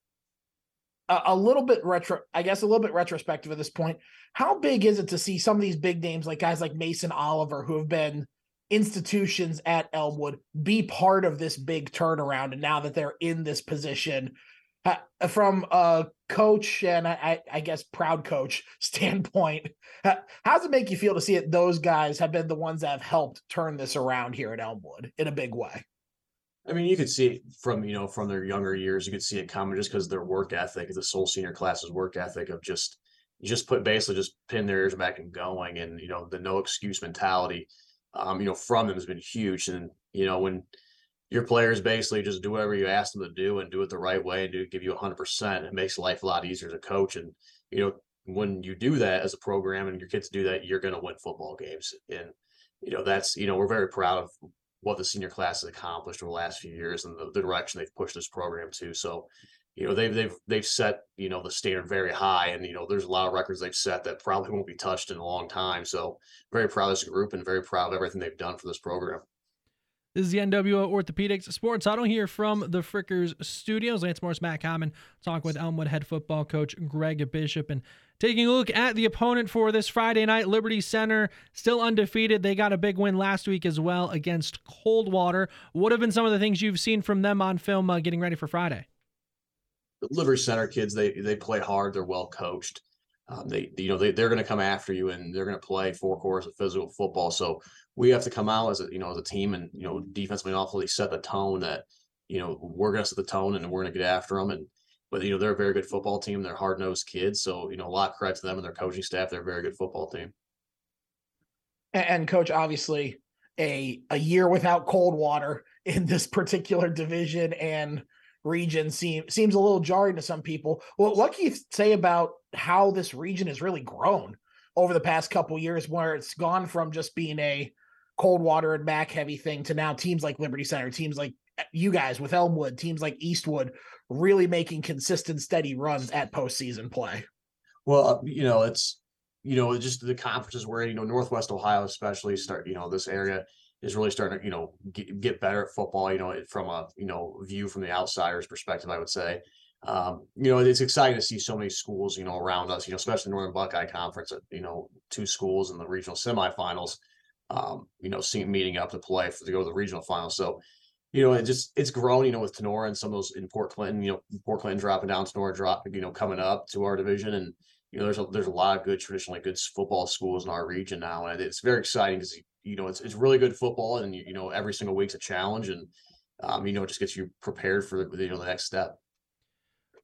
Speaker 4: a, little bit retro, I guess, a little bit retrospective at this point. How big is it to see some of these big names like guys like Mason Oliver, who have been institutions at Elmwood, be part of this big turnaround? And now that they're in this position, uh, from a coach and I, I, guess proud coach standpoint, uh, how does it make you feel to see it? Those guys have been the ones that have helped turn this around here at Elmwood in a big way.
Speaker 10: I mean, you could see it from you know from their younger years. You could see it coming just because their work ethic, the Soul Senior class's work ethic of just just put basically just pin their ears back and going, and you know the no excuse mentality, um, you know from them has been huge. And you know when your players basically just do whatever you ask them to do and do it the right way and do give you hundred percent, it makes life a lot easier as a coach. And you know when you do that as a program and your kids do that, you're going to win football games. And you know that's you know we're very proud of what the senior class has accomplished over the last few years and the, the direction they've pushed this program to. So, you know, they've they've they've set you know the standard very high, and you know, there's a lot of records they've set that probably won't be touched in a long time. So, very proud of this group and very proud of everything they've done for this program.
Speaker 3: This is the NWO Orthopedics Sports Huddle here from the Frickers Studios. Lance Morris, Matt Common, talk with Elmwood head football coach Greg Bishop, and taking a look at the opponent for this Friday night. Liberty Center still undefeated. They got a big win last week as well against Coldwater. What have been some of the things you've seen from them on film uh, getting ready for Friday?
Speaker 10: The Liberty Center kids, they they play hard. They're well coached. Um, they you know they they're going to come after you and they're going to play four quarters of physical football. So we have to come out as a you know as a team and you know defensively offensively set the tone that you know we're going to set the tone and we're going to get after them and but you know they're a very good football team. They're hard nosed kids. So you know a lot of credit to them and their coaching staff. They're a very good football team.
Speaker 4: And, and coach obviously a a year without Coldwater in this particular division and region seem, seems a little jarring to some people well what can you say about how this region has really grown over the past couple years where it's gone from just being a Coldwater and back heavy thing to now teams like Liberty Center, teams like eh, you guys with Elmwood, teams like Eastwood really making consistent, steady runs at postseason play.
Speaker 10: Well, uh, you know, it's you know just the conferences where you know Northwest Ohio, especially start you know this area is really starting to you know get, get better at football. You know, from a you know view from the outsider's perspective, I would say um, you know, it's exciting to see so many schools, you know, around us, you know, especially the Northern Buckeye Conference, you know, two schools in the regional semifinals, um, you know, seeing meeting up to play for to go to the regional finals. So, you know, it just it's grown, you know, with Tinora and some of those in Port Clinton, you know, Port Clinton dropping down, Tinora drop, you know, coming up to our division. And, you know, there's a there's a lot of good traditionally good football schools in our region now. And it's very exciting because you know, it's it's really good football and you, know, every single week's a challenge and um, you know, it just gets you prepared for the you know the next step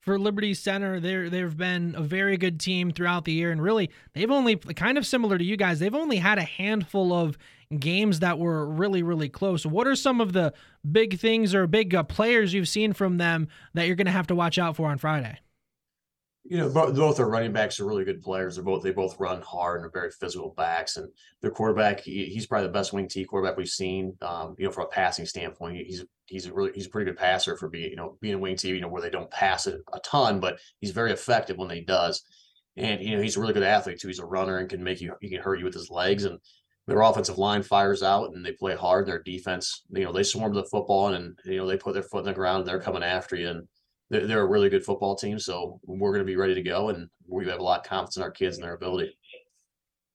Speaker 3: for Liberty Center. There, they've been a very good team throughout the year, and really, they've only kind of similar to you guys. They've only had a handful of games that were really, really close. What are some of the big things or big uh, players you've seen from them that you're going to have to watch out for on Friday?
Speaker 10: You know, both, both their running backs are really good players. They're both they both run hard and are very physical backs. And their quarterback, he, he's probably the best wing T quarterback we've seen. Um, you know, from a passing standpoint, he's he's a really he's a pretty good passer for being you know being a wing T. You know, where they don't pass it a ton, but he's very effective when he does. And you know, he's a really good athlete too. He's a runner and can make you he can hurt you with his legs. And their offensive line fires out and they play hard. Their defense, you know, they swarm the football and you know they put their foot in the ground and they're coming after you. And they're, they're a really good football team. So we're going to be ready to go, and we have a lot of confidence in our kids and their ability.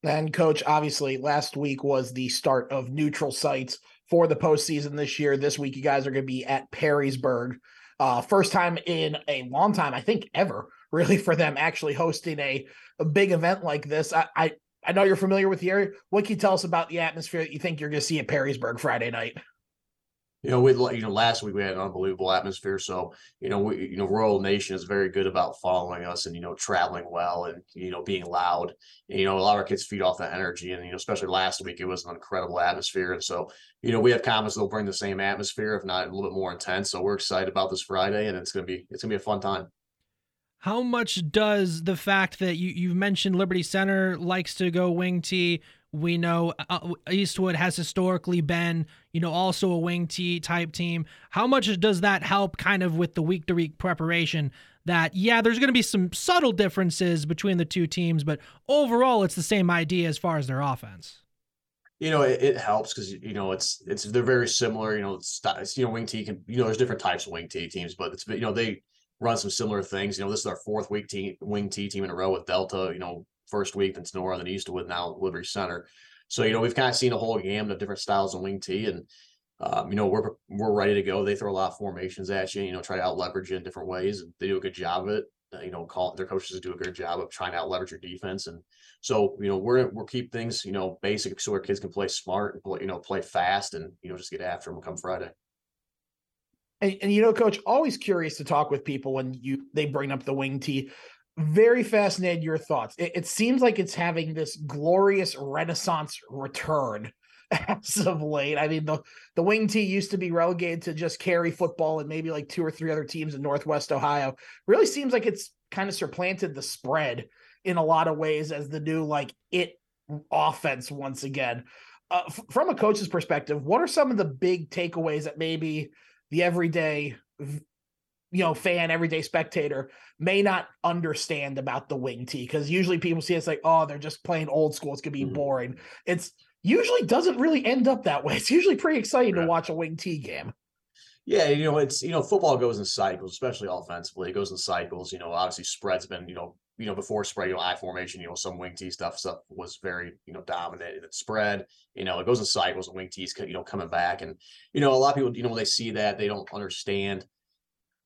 Speaker 4: And coach, obviously, last week was the start of neutral sites for the postseason this year. This week, you guys are going to be at Perrysburg. Uh, first time in a long time, I think ever, really, for them actually hosting a, a big event like this. I, I I know you're familiar with the area. What can you tell us about the atmosphere that you think you're going to see at Perrysburg Friday night?
Speaker 10: You know, we you know last week we had an unbelievable atmosphere. So you know, we you know Royal Nation is very good about following us and you know traveling well and you know being loud. And, you know, a lot of our kids feed off that energy, and you know, especially last week it was an incredible atmosphere. And so you know, we have confidence they'll bring the same atmosphere, if not a little bit more intense. So we're excited about this Friday, and it's gonna be it's gonna be a fun time.
Speaker 3: How much does the fact that you you've mentioned Liberty Center likes to go wing T we know uh, uh, Eastwood has historically been, you know, also a wing T type team. How much does that help kind of with the week to week preparation? That, yeah, there's going to be some subtle differences between the two teams, but overall, it's the same idea as far as their offense.
Speaker 10: You know, it, it helps because you know it's it's they're very similar. You know, it's, it's you know wing T can you know there's different types of wing T teams, but it's you know they run some similar things. You know, this is our fourth week team wing T team in a row with Delta. You know, first week, then Tinora, then Eastwood, now Liberty Center. So, you know, we've kind of seen a whole gamut of different styles of wing T and, um, you know, we're, we're ready to go. They throw a lot of formations at you, you know, try to out leverage you in different ways. And they do a good job of it. Uh, you know, call their coaches do a good job of trying to out leverage your defense. And so, you know, we're, we'll keep things, you know, basic so our kids can play smart and play, you know, play fast and, you know, just get after them come Friday.
Speaker 4: And, and, you know, coach, always curious to talk with people when you they bring up the wing T very fascinated your thoughts. It, it, seems like it's having this glorious renaissance return as of late. I mean, the the wing T used to be relegated to just Carey football and maybe like two or three other teams in Northwest Ohio. Really seems like it's kind of supplanted the spread in a lot of ways as the new like it offense once again. Uh, f- from a coach's perspective, what are some of the big takeaways that maybe the everyday you know fan everyday spectator may not understand about the wing T because usually people see it's like oh they're just playing old school it's gonna be mm-hmm. boring it's usually doesn't really end up that way. It's usually pretty exciting to watch a wing T game.
Speaker 10: Yeah, you know, it's you know, football goes in cycles, especially offensively. It goes in cycles. You know, obviously spreads been, you know, you know, before spread, you know, I formation, you know, some wing T stuff stuff was very, you know, dominant in spread. You know, it goes in cycles and wing T's you know, coming back. And, you know, a lot of people, you know, when they see that, they don't understand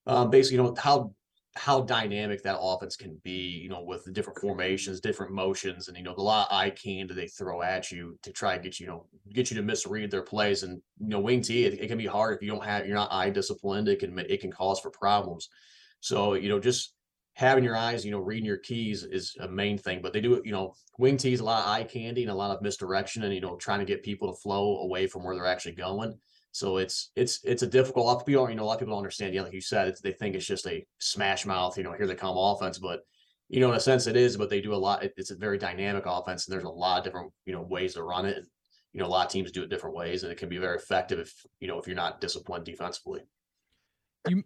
Speaker 10: um basically, you know, how how dynamic that offense can be, you know, with the different formations, different motions, and you know, the lot of eye candy they throw at you to try to get you, you know, get you to misread their plays. And you know, wing T, it, it can be hard if you don't have you're not eye disciplined. It can it can cause for problems. So you know, just having your eyes, you know, reading your keys is a main thing. But they do it, you know, wing T is a lot of eye candy and a lot of misdirection, and you know, trying to get people to flow away from where they're actually going. So it's it's it's a difficult. A lot of people, you know, a lot of people don't understand. Yeah, like you said, they think it's just a smash mouth. You know, here they come offense, but you know, in a sense, it is. But they do a lot. It, it's a very dynamic offense, and there's a lot of different you know ways to run it. And, you know, a lot of teams do it different ways, and it can be very effective if you know if you're not disciplined defensively.
Speaker 3: You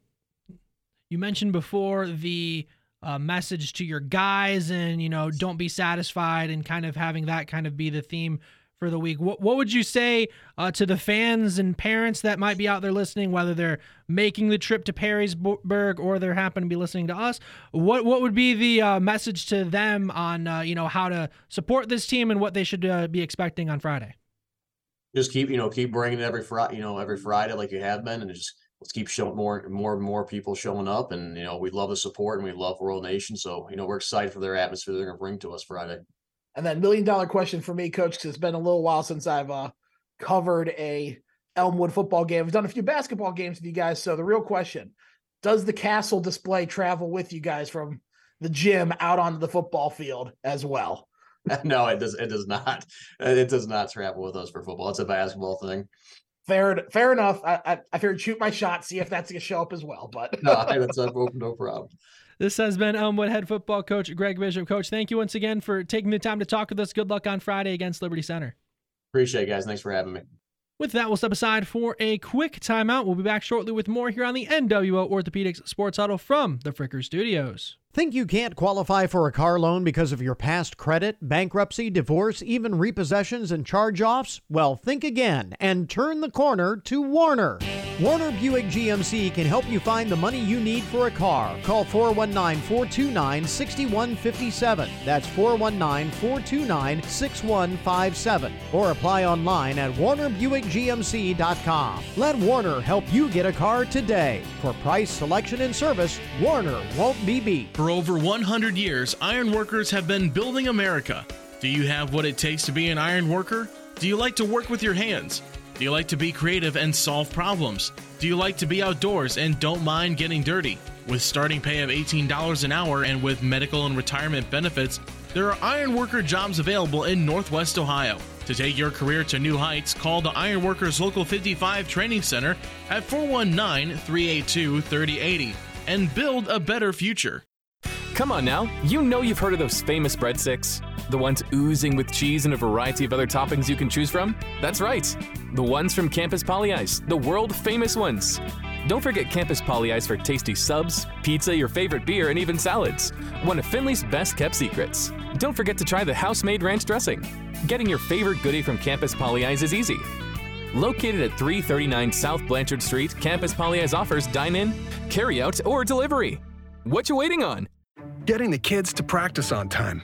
Speaker 3: you mentioned before the uh, message to your guys, and you know, don't be satisfied, and kind of having that kind of be the theme for the week. What what would you say uh, to the fans and parents that might be out there listening, whether they're making the trip to Perrysburg or they're happen to be listening to us? What what would be the uh, message to them on uh, you know how to support this team and what they should uh, be expecting on Friday?
Speaker 10: Just keep you know keep bringing it every Friday you know every Friday like you have been, and just let's keep showing more more and more people showing up, and you know we love the support and we love Royal Nation, so you know we're excited for their atmosphere they're going to bring to us Friday.
Speaker 4: And then million dollar question for me, coach, because it's been a little while since I've uh, covered a Elmwood football game. I've done a few basketball games with you guys. So the real question, does the castle display travel with you guys from the gym out onto the football field as well?
Speaker 10: no, it does. It does not. It does not travel with us for football. It's a basketball thing.
Speaker 4: Fair, fair enough. I, I, I figured shoot my shot, see if that's gonna show up as well. But
Speaker 10: no, that's no, no problem.
Speaker 3: This has been Elmwood head football coach Greg Bishop. Coach, thank you once again for taking the time to talk with us. Good luck on Friday against Liberty Center.
Speaker 10: Appreciate it, guys. Thanks for having me.
Speaker 3: With that, we'll step aside for a quick timeout. We'll be back shortly with more here on the NWO Orthopedics Sports Huddle from the Fricker Studios.
Speaker 11: Think you can't qualify for a car loan because of your past credit, bankruptcy, divorce, even repossessions and charge offs? Well, think again and turn the corner to Warner. Warner Buick GMC can help you find the money you need for a car. Call 419 429 6157. That's 419 429 6157. Or apply online at warnerbuickgmc.com. Let Warner help you get a car today. For price, selection, and service, Warner won't be beat.
Speaker 12: For over 100 years, iron workers have been building America. Do you have what it takes to be an iron worker? Do you like to work with your hands? Do you like to be creative and solve problems? Do you like to be outdoors and don't mind getting dirty? With starting pay of $18 an hour and with medical and retirement benefits, there are iron worker jobs available in Northwest Ohio. To take your career to new heights, call the Iron Workers Local 55 Training Center at 419 382 3080 and build a better future.
Speaker 13: Come on now, you know you've heard of those famous breadsticks? The ones oozing with cheese and a variety of other toppings you can choose from? That's right, the ones from Campus Pollyeyes, the world famous ones. Don't forget Campus Pollyeyes for tasty subs, pizza, your favorite beer, and even salads. One of Findlay's best kept secrets. Don't forget to try the house made ranch dressing. Getting your favorite goodie from Campus Pollyeyes is easy. Located at 339 South Blanchard Street, Campus Pollyeyes offers dine in, carry out, or delivery. What you waiting on?
Speaker 14: Getting the kids to practice on time.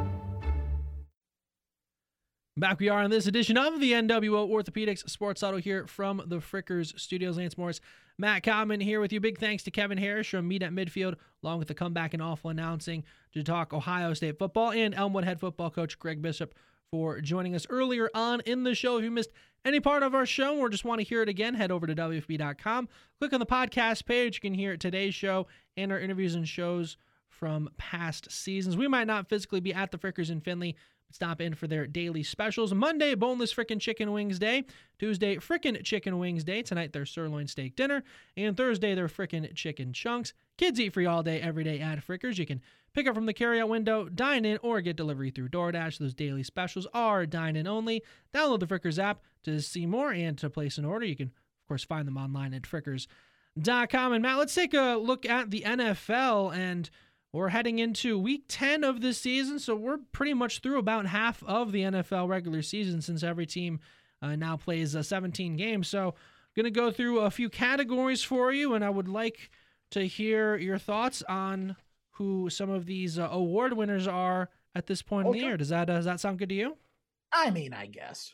Speaker 3: Back we are on this edition of the NWO Orthopedics Sports Auto here from the Frickers Studios. Lance Morris, Matt Common here with you. Big thanks to Kevin Harrish from Meet at Midfield, along with the comeback and awful announcing to talk Ohio State football, and Elmwood head football coach Greg Bishop for joining us earlier on in the show. If you missed any part of our show or just want to hear it again, head over to WFB.com. Click on the podcast page. You can hear today's show and our interviews and shows from past seasons. We might not physically be at the Frickers in Findlay Stop in for their daily specials. Monday, boneless frickin' chicken wings day. Tuesday, frickin' chicken wings day. Tonight, their sirloin steak dinner. And Thursday, their frickin' chicken chunks. Kids eat free all day, every day at Frickers. You can pick up from the carryout window, dine in, or get delivery through DoorDash. Those daily specials are dine in only. Download the Frickers app to see more and to place an order. You can, of course, find them online at frickers.com. And Matt, let's take a look at the NFL and we're heading into week 10 of this season, so we're pretty much through about half of the NFL regular season since every team uh, now plays uh, 17 games. So, I'm going to go through a few categories for you, and I would like to hear your thoughts on who some of these uh, award winners are at this point okay. in the year. Does that uh, does that sound good to you?
Speaker 4: I mean, I guess.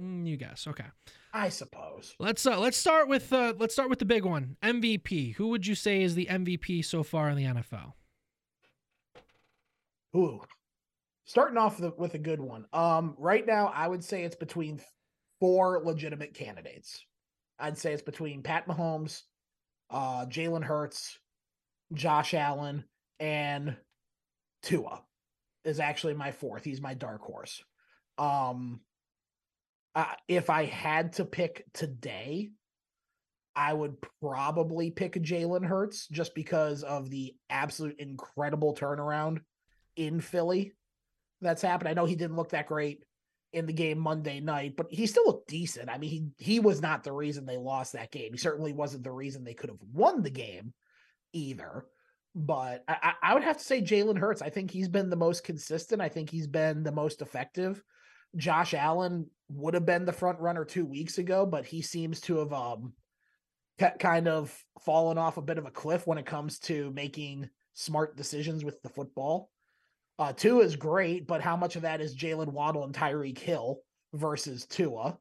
Speaker 3: Mm, you guess. Okay.
Speaker 4: I suppose.
Speaker 3: Let's uh, let's start with uh, let's start with the big one. MVP. Who would you say is the MVP so far in the NFL?
Speaker 4: Ooh, starting off the, with a good one. Um, right now, I would say it's between four legitimate candidates. I'd say it's between Pat Mahomes, uh, Jalen Hurts, Josh Allen, and Tua is actually my fourth. He's my dark horse. Um, uh, if I had to pick today, I would probably pick Jalen Hurts just because of the absolute incredible turnaround in Philly that's happened. I know he didn't look that great in the game Monday night, but he still looked decent. I mean, he he was not the reason they lost that game. He certainly wasn't the reason they could have won the game either. But I, I would have to say Jalen Hurts. I think he's been the most consistent. I think he's been the most effective. Josh Allen would have been the front runner two weeks ago, but he seems to have um kind of fallen off a bit of a cliff when it comes to making smart decisions with the football. Uh, Tua is great, but how much of that is Jaylen Waddle and Tyreek Hill versus Tua?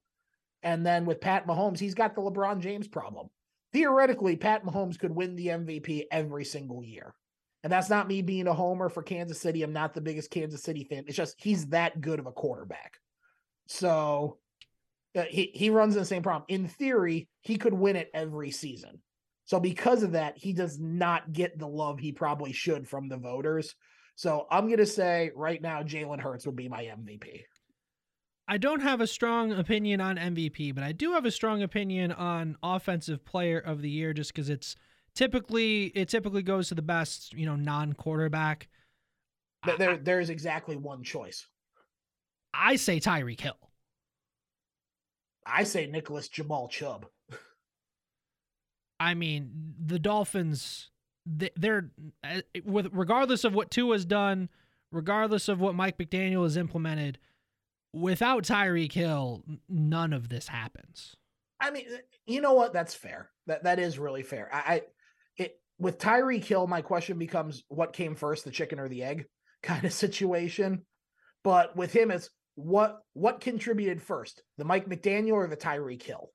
Speaker 4: And then with Pat Mahomes, he's got the LeBron James problem. Theoretically, Pat Mahomes could win the MVP every single year. And that's not me being a homer for Kansas City. I'm not the biggest Kansas City fan. It's just he's that good of a quarterback. So uh, he, he runs the same problem. In theory, he could win it every season. So because of that, he does not get the love he probably should from the voters. So I'm going to say right now, Jalen Hurts would be my MVP.
Speaker 3: I don't have a strong opinion on MVP, but I do have a strong opinion on offensive player of the year just because it's typically it typically goes to the best, you know, non-quarterback.
Speaker 4: There there's exactly one choice.
Speaker 3: I say Tyreek Hill.
Speaker 4: I say Nicholas Jamal Chubb.
Speaker 3: I mean, the Dolphins they're uh, with regardless of what Tua has done, regardless of what Mike McDaniel has implemented, without Tyreek Hill, none of this happens.
Speaker 4: I mean, you know what? That's fair. That that is really fair. I, I it with Tyreek Hill, my question becomes what came first, the chicken or the egg kind of situation. But with him, it's what what contributed first, the Mike McDaniel or the Tyreek Hill?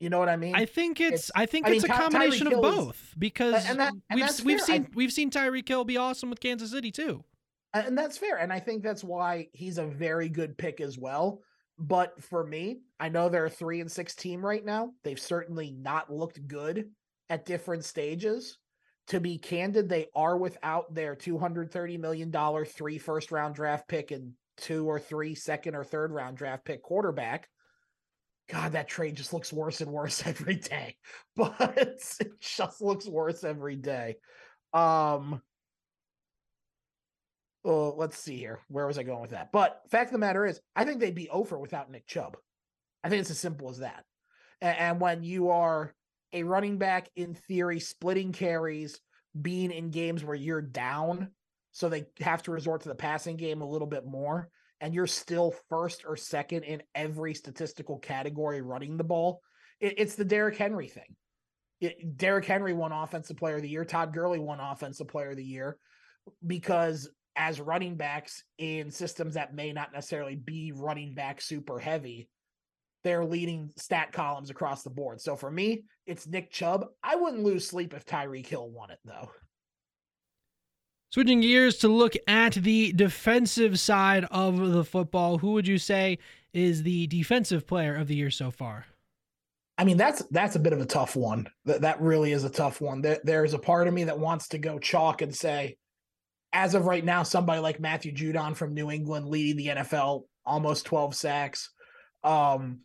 Speaker 4: You know what I mean?
Speaker 3: I think it's, it's I think I it's mean, a combination of both is, because and that, and we've we've seen I, we've seen Tyreek Hill be awesome with Kansas City too.
Speaker 4: And that's fair. And I think that's why he's a very good pick as well. But for me, I know they're a three and six team right now. They've certainly not looked good at different stages. To be candid, they are without their $230 million three first round draft pick and two or three second or third round draft pick quarterback. God, that trade just looks worse and worse every day. But it just looks worse every day. Um Oh, let's see here. Where was I going with that? But fact of the matter is, I think they'd be over without Nick Chubb. I think it's as simple as that. And, and when you are a running back in theory, splitting carries, being in games where you're down, so they have to resort to the passing game a little bit more and you're still first or second in every statistical category running the ball, it, it's the Derrick Henry thing. It, Derrick Henry won Offensive Player of the Year. Todd Gurley won Offensive Player of the Year because as running backs in systems that may not necessarily be running back super heavy, they're leading stat columns across the board. So for me, it's Nick Chubb. I wouldn't lose sleep if Tyreek Hill won it though.
Speaker 3: Switching gears to look at the defensive side of the football, who would you say is the defensive player of the year so far?
Speaker 4: I mean, that's that's a bit of a tough one. That that really is a tough one. There, there's a part of me that wants to go chalk and say as of right now, somebody like Matthew Judon from New England leading the NFL, almost 12 sacks. Um,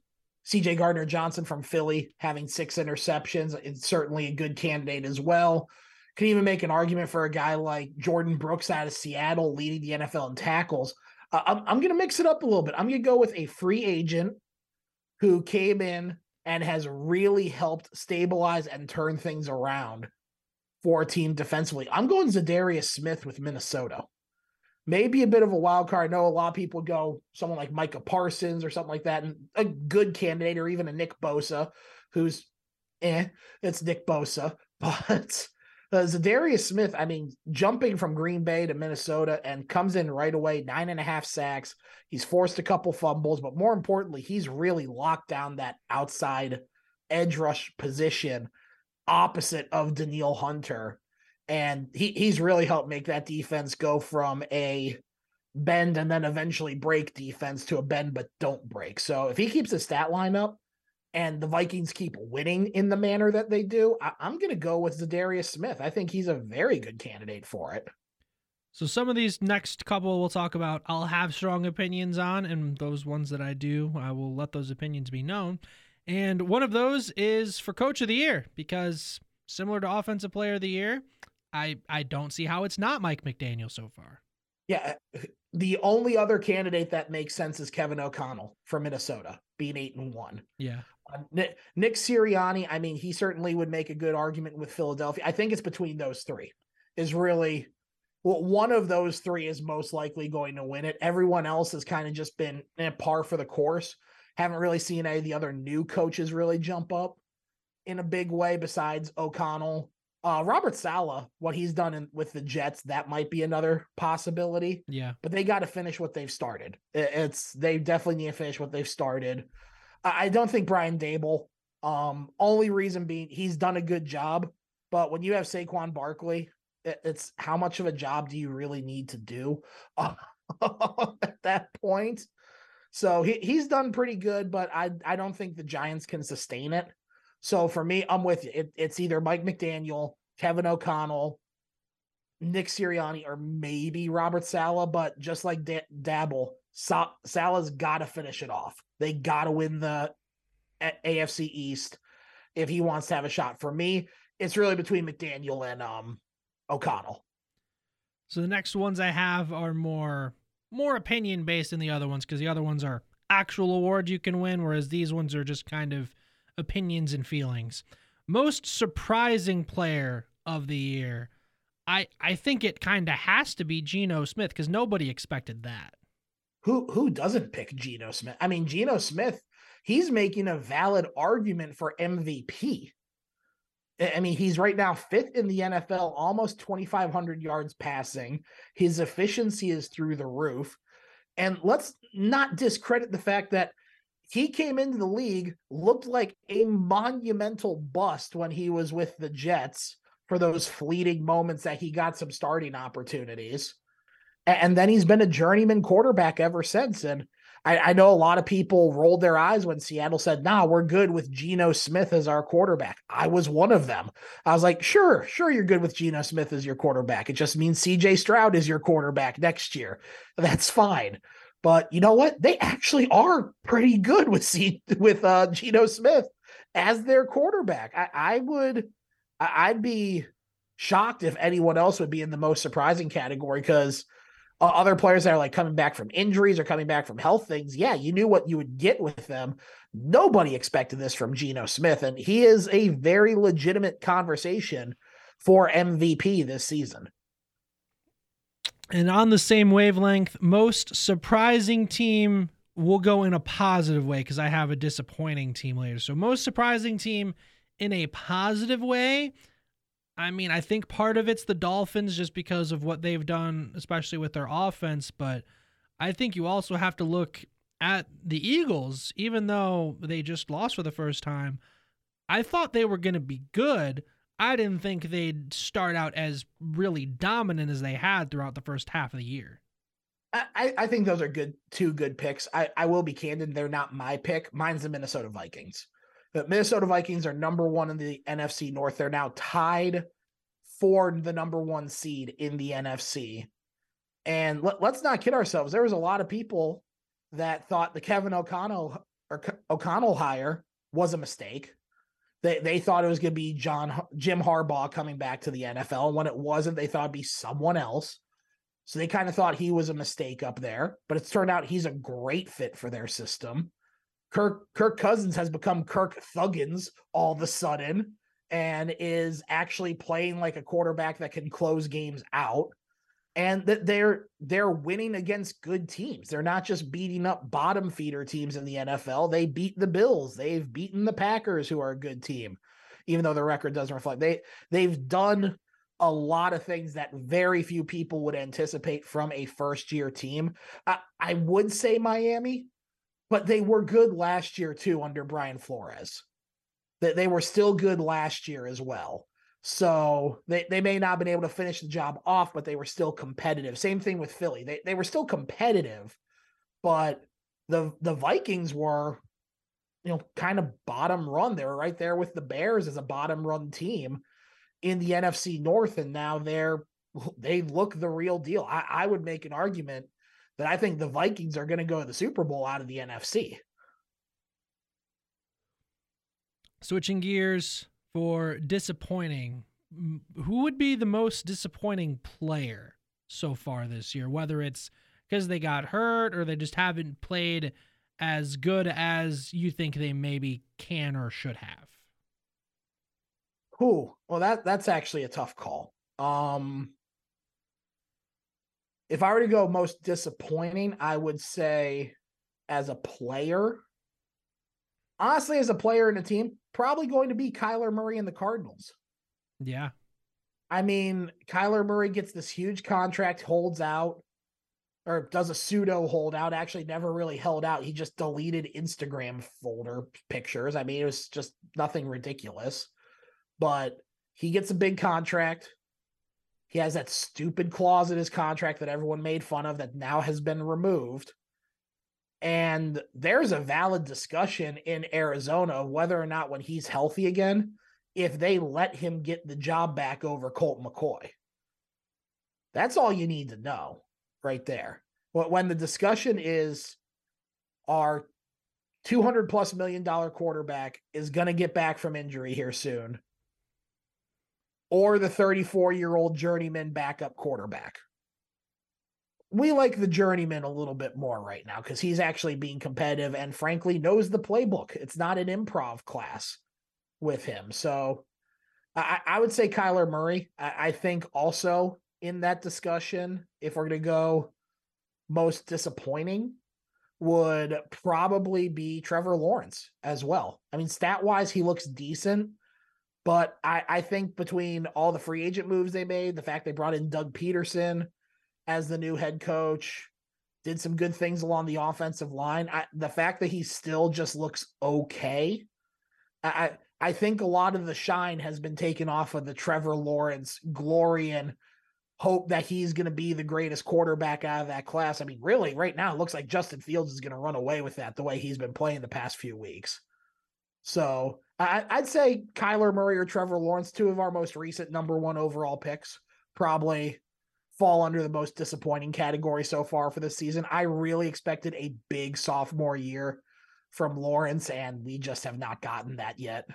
Speaker 4: CJ Gardner Johnson from Philly having six interceptions. It's certainly a good candidate as well. Can even make an argument for a guy like Jordyn Brooks out of Seattle leading the NFL in tackles. Uh, I'm, I'm going to mix it up a little bit. I'm going to go with a free agent who came in and has really helped stabilize and turn things around for a team defensively. I'm going Za'Darius Smith with Minnesota. Maybe a bit of a wild card. I know a lot of people go someone like Micah Parsons or something like that, and a good candidate, or even a Nick Bosa, who's eh, it's Nick Bosa. But uh, Za'Darius Smith, I mean, jumping from Green Bay to Minnesota and comes in right away, nine and a half sacks. He's forced a couple fumbles, but more importantly, he's really locked down that outside edge rush position opposite of Danielle Hunter. And he, he's really helped make that defense go from a bend and then eventually break defense to a bend but don't break. So if he keeps his stat line up and the Vikings keep winning in the manner that they do, I, am going to go with Za'Darius Smith. I think he's a very good candidate for it.
Speaker 3: So some of these next couple we'll talk about, I'll have strong opinions on, and those ones that I do, I will let those opinions be known. And one of those is for coach of the year because similar to offensive player of the year, I I don't see how it's not Mike McDaniel so far.
Speaker 4: Yeah, the only other candidate that makes sense is Kevin O'Connell from Minnesota, being 8 and 1.
Speaker 3: Yeah.
Speaker 4: Uh, Nick, Nick Sirianni, I mean, he certainly would make a good argument with Philadelphia. I think it's between those three. Is really well, one of those three is most likely going to win it. Everyone else has kind of just been in par for the course. Haven't really seen any of the other new coaches really jump up in a big way besides O'Connell. Uh, Robert Saleh, what he's done in, with the Jets, that might be another possibility.
Speaker 3: Yeah.
Speaker 4: But they got to finish what they've started. It's they definitely need to finish what they've started. I don't think Brian Daboll. Um, only reason being he's done a good job, but when you have Saquon Barkley, it's how much of a job do you really need to do uh, at that point? So he, he's done pretty good, but I I don't think the Giants can sustain it. So for me, I'm with you. It, it's either Mike McDaniel, Kevin O'Connell, Nick Sirianni, or maybe Robert Saleh. But just like D- Daboll, Sa- Saleh's got to finish it off. They got to win the AFC East if he wants to have a shot. For me, it's really between McDaniel and um O'Connell.
Speaker 3: So the next ones I have are more more opinion based than the other ones because the other ones are actual awards you can win, whereas these ones are just kind of opinions and feelings. Most surprising player of the year. I I think it kind of has to be Geno Smith because nobody expected that.
Speaker 4: Who who doesn't pick Geno Smith? I mean, Geno Smith, he's making a valid argument for MVP. I mean, he's right now fifth in the NFL, almost 2,500 yards passing. His efficiency is through the roof. And let's not discredit the fact that he came into the league, looked like a monumental bust when he was with the Jets for those fleeting moments that he got some starting opportunities. And then he's been a journeyman quarterback ever since. And I, I, know a lot of people rolled their eyes when Seattle said, nah, we're good with Geno Smith as our quarterback. I was one of them. I was like, sure, sure, you're good with Geno Smith as your quarterback. It just means CJ Stroud is your quarterback next year. That's fine. But you know what? They actually are pretty good with C with uh Geno Smith as their quarterback. I, I would I'd be shocked if anyone else would be in the most surprising category because – other players that are like coming back from injuries or coming back from health things, yeah, you knew what you would get with them. Nobody expected this from Geno Smith, and he is a very legitimate conversation for MVP this season.
Speaker 3: And on the same wavelength, most surprising team will go in a positive way because I have a disappointing team later. So, most surprising team in a positive way I mean, I think part of it's the Dolphins just because of what they've done, especially with their offense. But I think you also have to look at the Eagles, even though they just lost for the first time. I thought they were going to be good. I didn't think they'd start out as really dominant as they had throughout the first half of the year.
Speaker 4: I, I think those are good, two good picks. I, I will be candid; they're not my pick. Mine's the Minnesota Vikings. The Minnesota Vikings are number one in the NFC North. They're now tied for the number one seed in the NFC. And let, us not kid ourselves. There was a lot of people that thought the Kevin O'Connell or O'Connell hire was a mistake. They they thought it was going to be John Jim Harbaugh coming back to the NFL. When it wasn't, they thought it'd be someone else. So they kind of thought he was a mistake up there, but it's turned out he's a great fit for their system. Kirk Kirk Cousins has become Kirk Thuggins all of a sudden and is actually playing like a quarterback that can close games out and that they're they're winning against good teams. They're not just beating up bottom feeder teams in the NFL. They beat the Bills. They've beaten the Packers who are a good team even though the record doesn't reflect. They they've done a lot of things that very few people would anticipate from a first year team. I, I would say Miami, but they were good last year too under Brian Flores. That they were still good last year as well. So they, they may not have been able to finish the job off, but they were still competitive. Same thing with Philly. They they were still competitive, but the the Vikings were, you know, kind of bottom run. They were right there with the Bears as a bottom run team in the NFC North, and now they're they look the real deal. I, I would make an argument that I think the Vikings are going to go to the Super Bowl out of the NFC.
Speaker 3: Switching gears for disappointing, who would be the most disappointing player so far this year? Whether it's because they got hurt or they just haven't played as good as you think they maybe can or should have.
Speaker 4: Who? Well, that that's actually a tough call. Um, if I were to go most disappointing, I would say as a player, honestly, as a player in a team, probably going to be Kyler Murray and the Cardinals.
Speaker 3: Yeah.
Speaker 4: I mean, Kyler Murray gets this huge contract, holds out, or does a pseudo holdout, actually never really held out. He just deleted Instagram folder pictures. I mean, it was just nothing ridiculous but he gets a big contract. He has that stupid clause in his contract that everyone made fun of that now has been removed. And there's a valid discussion in Arizona whether or not, when he's healthy again, if they let him get the job back over Colt McCoy. That's all you need to know right there. But when the discussion is our 200 plus million dollar quarterback is going to get back from injury here soon or the 34 year old journeyman backup quarterback. We like the journeyman a little bit more right now because he's actually being competitive and frankly knows the playbook. It's not an improv class with him. So I, I would say Kyler Murray. I, I think also in that discussion, if we're going to go most disappointing, would probably be Trevor Lawrence as well. I mean, stat wise, he looks decent but I, I think between all the free agent moves they made, the fact they brought in Doug Pederson as the new head coach, did some good things along the offensive line. I, the fact that he still just looks okay, I I think a lot of the shine has been taken off of the Trevor Lawrence glory and hope that he's going to be the greatest quarterback out of that class. I mean, really, right now, it looks like Justin Fields is going to run away with that the way he's been playing the past few weeks. So I, would say Kyler Murray or Trevor Lawrence, two of our most recent number one overall picks, probably fall under the most disappointing category so far for this season. I really expected a big sophomore year from Lawrence, and we just have not gotten that yet.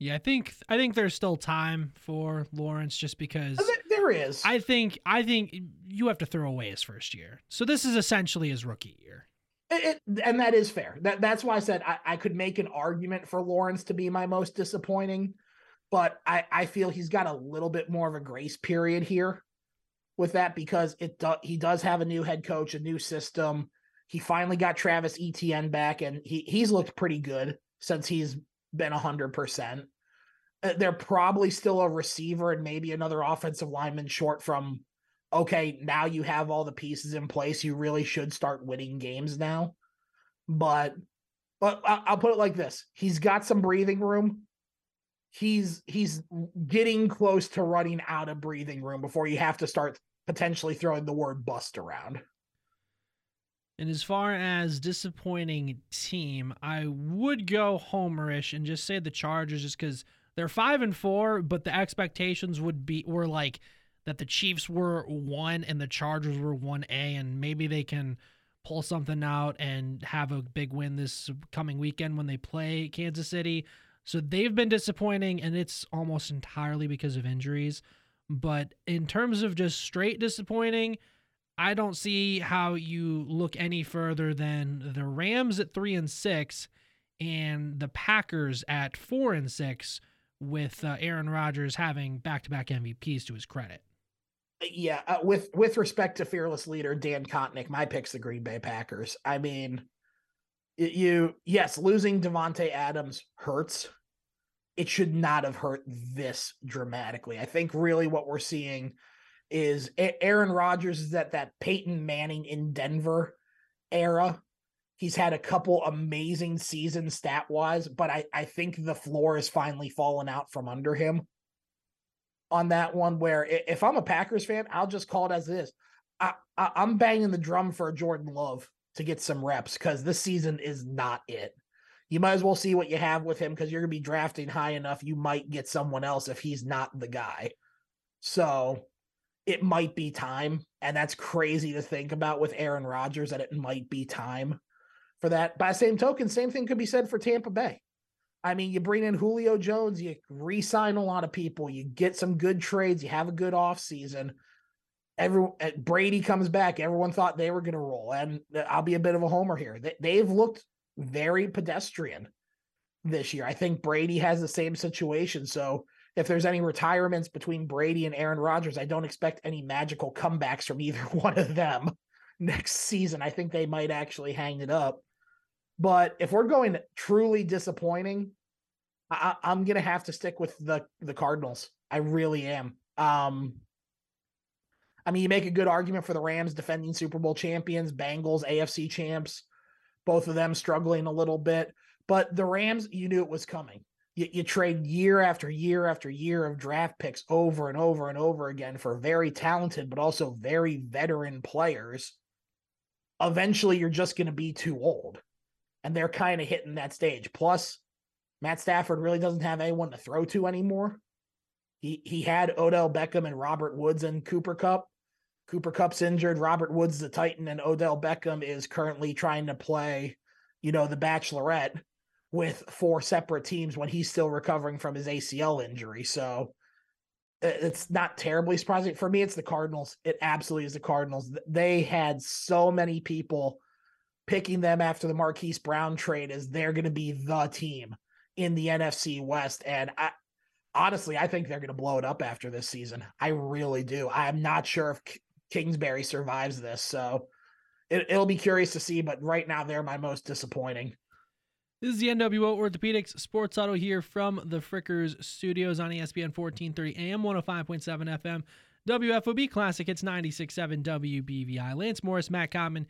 Speaker 3: Yeah, I think I think there's still time for Lawrence just because
Speaker 4: there is.
Speaker 3: I think I think you have to throw away his first year. So this is essentially his rookie year.
Speaker 4: It, and that is fair. That that's why I said I, I could make an argument for Lawrence to be my most disappointing, but I, I feel he's got a little bit more of a grace period here with that because it do, he does have a new head coach, a new system. He finally got Travis Etienne back, and he he's looked pretty good since he's been hundred percent. Uh, they're probably still a receiver and maybe another offensive lineman short from okay, now you have all the pieces in place. You really should start winning games now. But but I'll put it like this: he's got some breathing room. He's he's getting close to running out of breathing room before you have to start potentially throwing the word bust around.
Speaker 3: And as far as disappointing team, I would go homerish and just say the Chargers just because they're five and four, but the expectations would be were like that the Chiefs were one and the Chargers were 1A, and maybe they can pull something out and have a big win this coming weekend when they play Kansas City. So they've been disappointing, and it's almost entirely because of injuries. But in terms of just straight disappointing, I don't see how you look any further than the Rams at three and six and the Packers at four and six, with uh, Aaron Rodgers having back-to-back MVPs to his credit.
Speaker 4: Yeah, uh, with with respect to fearless leader Dan Kotnick, my pick's the Green Bay Packers. I mean, you yes, losing Davante Adams hurts. It should not have hurt this dramatically. I think really what we're seeing is Aaron Rodgers is at that Peyton Manning in Denver era He's had a couple amazing seasons stat wise, but I, I think the floor has finally fallen out from under him on that one. Where if I'm a Packers fan, I'll just call it as is. I, I, I'm banging the drum for Jordan Love to get some reps because this season is not it. You might as well see what you have with him because you're going to be drafting high enough. You might get someone else if he's not the guy. So it might be time. And that's crazy to think about with Aaron Rodgers that it might be time for that. By the same token, same thing could be said for Tampa Bay. I mean, you bring in Julio Jones, you re-sign a lot of people, you get some good trades, you have a good offseason. Everyone eh, Brady comes back. Everyone thought they were going to roll, and uh, I'll be a bit of a homer here. They, they've looked very pedestrian this year. I think Brady has the same situation. So if there's any retirements between Brady and Aaron Rodgers, I don't expect any magical comebacks from either one of them next season. I think they might actually hang it up. But if we're going truly disappointing, I, am gonna have to stick with the the Cardinals. I really am. Um, I mean, you make a good argument for the Rams defending Super Bowl champions, Bengals AFC champs, both of them struggling a little bit. But the Rams, you knew it was coming. You, you trade year after year after year of draft picks over and over and over again for very talented, but also very veteran players. Eventually, you're just going to be too old and they're kind of hitting that stage. Plus, Matt Stafford really doesn't have anyone to throw to anymore. He he had Odell Beckham and Robert Woods and Cooper Kupp. Cooper Kupp's injured. Robert Woods the Titan, and Odell Beckham is currently trying to play, you know, the Bachelorette with four separate teams when he's still recovering from his ACL injury. So uh, it's not terribly surprising for me. It's the Cardinals. It absolutely is the Cardinals. They had so many people picking them after the Marquise Brown trade as they're going to be the team in the NFC West. And I honestly, I think they're going to blow it up after this season. I really do. I'm not sure if Kingsbury survives this. So it, it'll be curious to see. But right now, they're my most disappointing.
Speaker 3: This is the NWO Orthopedics Sports Huddle here from the Frickers Studios on ESPN 1430 AM 105.7 FM. WFOB Classic, it's 96.7 WBVI. Lance Morris, Matt Common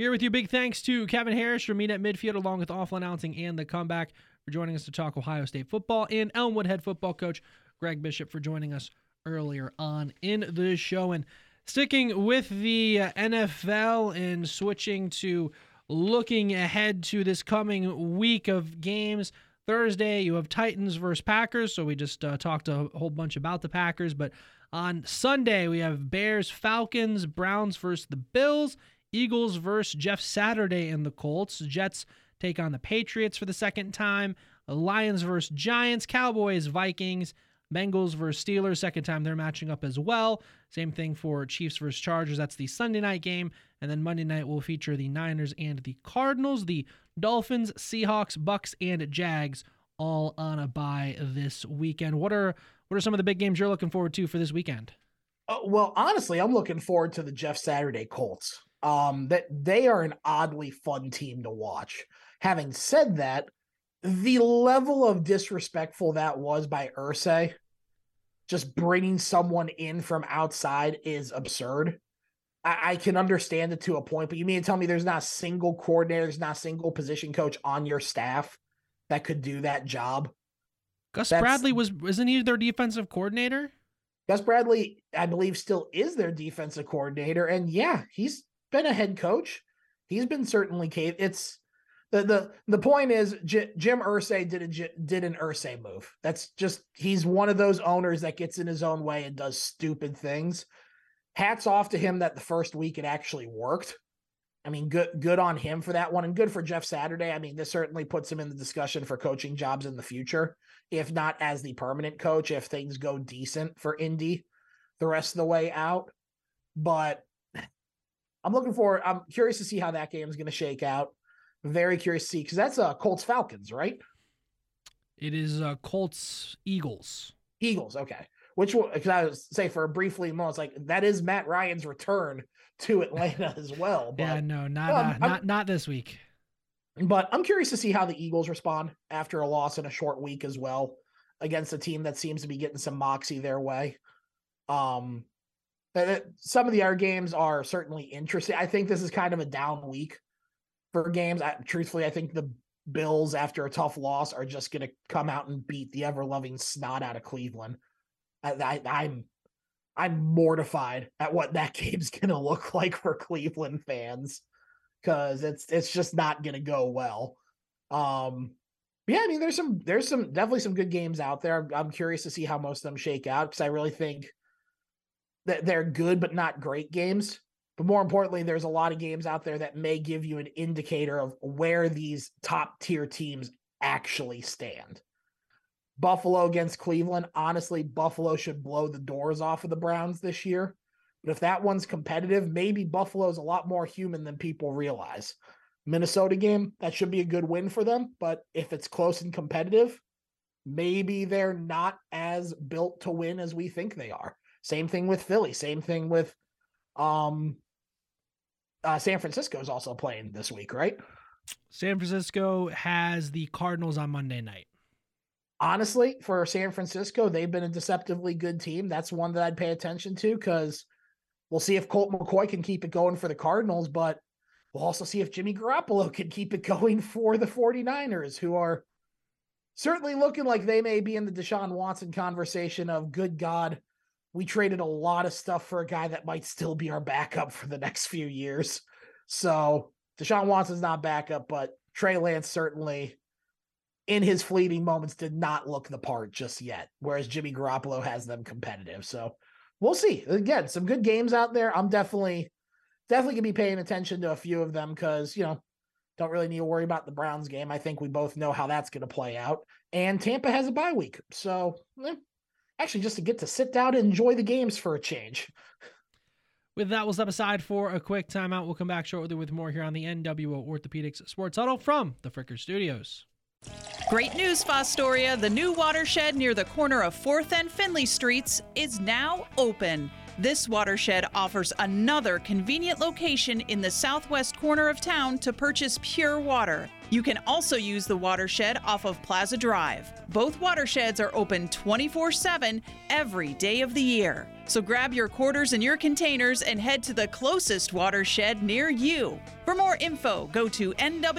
Speaker 3: here with you, big thanks to Kevin Harrish from Meet at Midfield, along with Awful Announcing and the Comeback for joining us to talk Ohio State football, and Elmwood head football coach Greg Bishop for joining us earlier on in the show. And sticking with the uh, NFL and switching to looking ahead to this coming week of games. Thursday, you have Titans versus Packers. So we just uh, talked a whole bunch about the Packers. But on Sunday, we have Bears, Falcons, Browns versus the Bills, Eagles versus Jeff Saturday and the Colts. Jets take on the Patriots for the second time. Lions versus Giants. Cowboys, Vikings. Bengals versus Steelers. Second time they're matching up as well. Same thing for Chiefs versus Chargers. That's the Sunday night game. And then Monday night will feature the Niners and the Cardinals, the Dolphins, Seahawks, Bucks, and Jags all on a bye this weekend. What are what are some of the big games you're looking forward to for this weekend?
Speaker 4: Uh, well, honestly, I'm looking forward to the Jeff Saturday Colts um, that they are an oddly fun team to watch. Having said that, the level of disrespectful that was by Irsay, just bringing someone in from outside is absurd. I, I, can understand it to a point, but you mean to tell me there's not a single coordinator, there's not a single position coach on your staff that could do that job?
Speaker 3: Gus That's, Bradley was isn't he their defensive coordinator?
Speaker 4: Gus Bradley, I believe, still is their defensive coordinator, and yeah, he's been a head coach. He's been certainly cave. It's the the the point is J- Jim Irsay did a did an Irsay move. That's just he's one of those owners that gets in his own way and does stupid things. Hats off to him that the first week it actually worked. I mean, good good on him for that one, and good for Jeff Saturday. I mean, this certainly puts him in the discussion for coaching jobs in the future, if not as the permanent coach, if things go decent for Indy the rest of the way out. But I'm looking forward. I'm curious to see how that game is going to shake out. Very curious to see because that's uh Colts Falcons, right?
Speaker 3: It is uh Colts Eagles.
Speaker 4: Eagles, okay. Which will because I was say for a briefly moment, it's like that is Matt Ryan's return to Atlanta as well.
Speaker 3: But, yeah, no, not uh, not not this week.
Speaker 4: But I'm curious to see how the Eagles respond after a loss in a short week as well against a team that seems to be getting some moxie their way. Um, some of the other games are certainly interesting. I think this is kind of a down week for games. I, truthfully, I think the Bills, after a tough loss, are just going to come out and beat the ever loving snot out of Cleveland. I, I, I'm I'm mortified at what that game's going to look like for Cleveland fans because it's it's just not going to go well. Um, yeah, I mean, there's some there's some definitely some good games out there. I'm, I'm curious to see how most of them shake out because I really think that they're good but not great games. But more importantly, there's a lot of games out there that may give you an indicator of where these top tier teams actually stand. Buffalo against Cleveland. Honestly, Buffalo should blow the doors off of the Browns this year. But if that one's competitive, maybe Buffalo's a lot more human than people realize. Minnesota game, that should be a good win for them. But if it's close and competitive, maybe they're not as built to win as we think they are. Same thing with Philly. Same thing with um uh, San Francisco is also playing this week, right?
Speaker 3: San Francisco has the Cardinals on Monday night.
Speaker 4: Honestly, for San Francisco, they've been a deceptively good team. That's one that I'd pay attention to because we'll see if Colt McCoy can keep it going for the Cardinals, but we'll also see if Jimmy Garoppolo can keep it going for the 49ers, who are certainly looking like they may be in the Deshaun Watson conversation of good God, we traded a lot of stuff for a guy that might still be our backup for the next few years. So Deshaun Watson's not backup, but Trey Lance certainly in his fleeting moments did not look the part just yet, whereas Jimmy Garoppolo has them competitive. So we'll see. Again, some good games out there. I'm definitely definitely gonna be paying attention to a few of them because you know don't really need to worry about the Browns game. I think we both know how that's to play out. And Tampa has a bye week, so eh, actually just to get to sit down and enjoy the games for a change.
Speaker 3: With that, we'll step aside for a quick timeout. We'll come back shortly with more here on the NWO Orthopedics Sports Huddle from the Fricker Studios.
Speaker 15: Great news, Fostoria. The new watershed near the corner of 4th and Finley Streets is now open. This watershed offers another convenient location in the southwest corner of town to purchase pure water. You can also use the watershed off of Plaza Drive. Both watersheds are open 24 7 every day of the year. So grab your quarters and your containers and head to the closest watershed near you. For more info, go to nwwsd.org.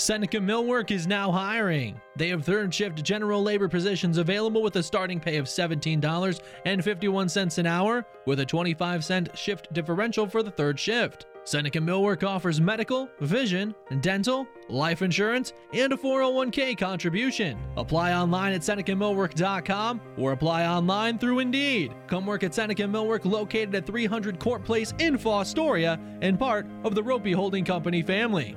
Speaker 3: Seneca Millwork is now hiring. They have third shift general labor positions available with a starting pay of $17.51 an hour, with a 25 cent shift differential for the third shift. Seneca Millwork offers medical, vision, dental, life insurance, and a 401k contribution. Apply online at SenecaMillwork.com or apply online through Indeed. Come work at Seneca Millwork located at 300 Court Place in Fostoria and part of the Roppe Holding Company family.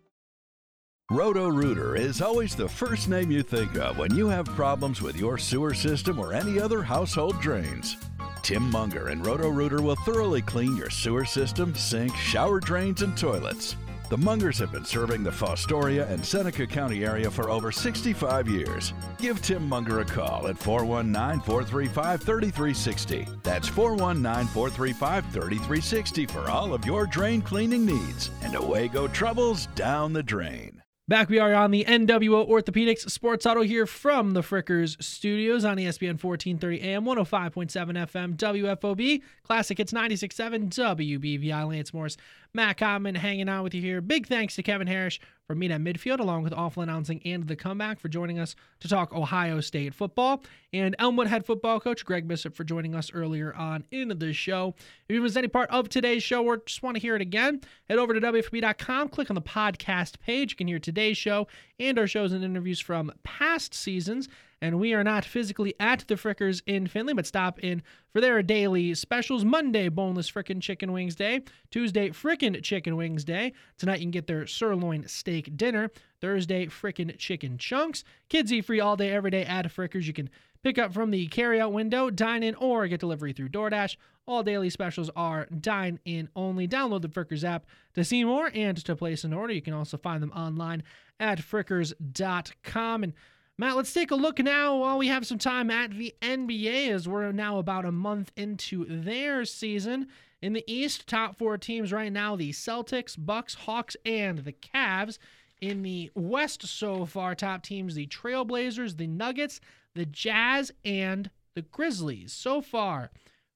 Speaker 16: Roto-Rooter is always the first name you think of when you have problems with your sewer system or any other household drains. Tim Munger and Roto-Rooter will thoroughly clean your sewer system, sink, shower drains, and toilets. The Mungers have been serving the Fostoria and Seneca County area for over 65 years. Give Tim Munger a call at 419 435 3360. That's 419 435 3360 for all of your drain cleaning needs. And away go troubles down the drain.
Speaker 3: Back we are on the NWO Orthopedics Sports Huddle here from the Frickers Studios on ESPN 1430 AM, 105.7 FM, WFOB, Classic Hits 96.7, WBVI, Lance Morris, Matt Common hanging out with you here. Big thanks to Kevin Harrish from at Midfield, along with Awful Announcing and The Comeback for joining us to talk Ohio State football, and Elmwood head football coach Greg Bishop for joining us earlier on in the show. If you missed any part of today's show or just want to hear it again, head over to WFB.com, click on the podcast page. You can hear today's show and our shows and interviews from past seasons and we are not physically at the Frickers in Findlay, but stop in for their daily specials. Monday, boneless frickin' chicken wings day. Tuesday, frickin' chicken wings day. Tonight, you can get their sirloin steak dinner. Thursday, frickin' chicken chunks. Kids eat free all day, every day at Frickers. You can pick up from the carryout window, dine in, or get delivery through DoorDash. All daily specials are dine in only. Download the Frickers app to see more and to place an order. You can also find them online at frickers.com. And Matt, let's take a look now while we have some time at the NBA as we're now about a month into their season. In the East, top four teams right now the Celtics, Bucks, Hawks, and the Cavs. In the West so far, top teams the Trailblazers, the Nuggets, the Jazz, and the Grizzlies. So far,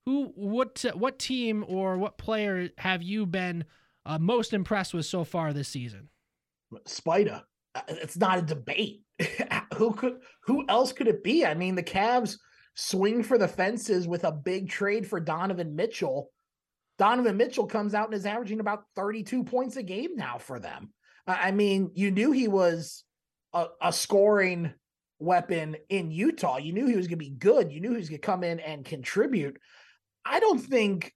Speaker 3: who what what team or what player have you been uh, most impressed with so far this season?
Speaker 4: Spider. Uh, it's not a debate. who could who else could it be? I mean, the Cavs swing for the fences with a big trade for Donovan Mitchell. Donovan Mitchell comes out and is averaging about 32 points a game now for them. I mean, you knew he was a, a scoring weapon in Utah. You knew he was going to be good. You knew he was going to come in and contribute. I don't think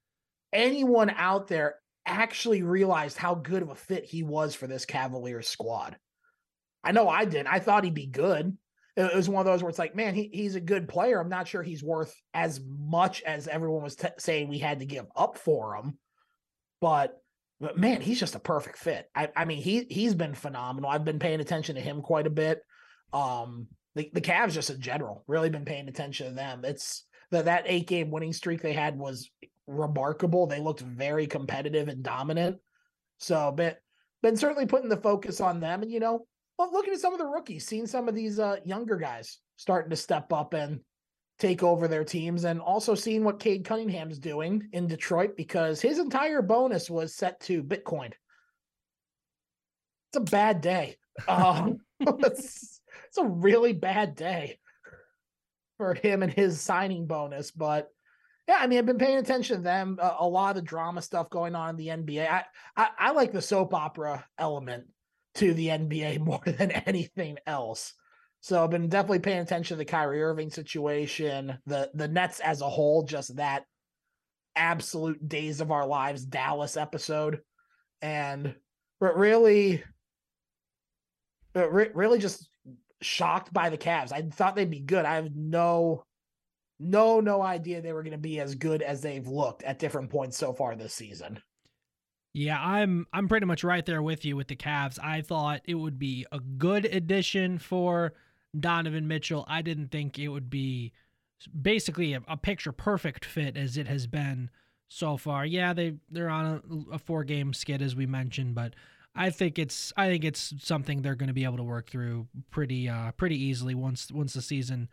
Speaker 4: anyone out there actually realized how good of a fit he was for this Cavaliers squad. I know I didn't. I thought he'd be good. It was one of those where it's like, man, he, he's a good player. I'm not sure he's worth as much as everyone was t- saying we had to give up for him. But, but man, he's just a perfect fit. I, I mean, he he's been phenomenal. I've been paying attention to him quite a bit. Um, the, the Cavs just in general, really been paying attention to them. It's that that eight game winning streak they had was remarkable. They looked very competitive and dominant. So, been been certainly putting the focus on them. And you know, looking at some of the rookies, seeing some of these uh, younger guys starting to step up and take over their teams, and also seeing what Cade Cunningham's doing in Detroit because his entire bonus was set to Bitcoin. It's a bad day. Um, it's, it's a really bad day for him and his signing bonus, but yeah, I mean, I've been paying attention to them. Uh, a lot of drama stuff going on in the NBA. I, I, I like the soap opera element to the NBA more than anything else. So I've been definitely paying attention to the Kyrie Irving situation, the the Nets as a whole, just that absolute days of our lives Dallas episode, and but really, but really just shocked by the Cavs. I thought they'd be good. I have no, no, no idea they were going to be as good as they've looked at different points so far this season.
Speaker 3: Yeah, I'm I'm pretty much right there with you with the Cavs. I thought it would be a good addition for Donovan Mitchell. I didn't think it would be basically a, a picture perfect fit as it has been so far. Yeah, they they're on a, a four game skid as we mentioned, but I think it's I think it's something they're going to be able to work through pretty uh pretty easily once once the season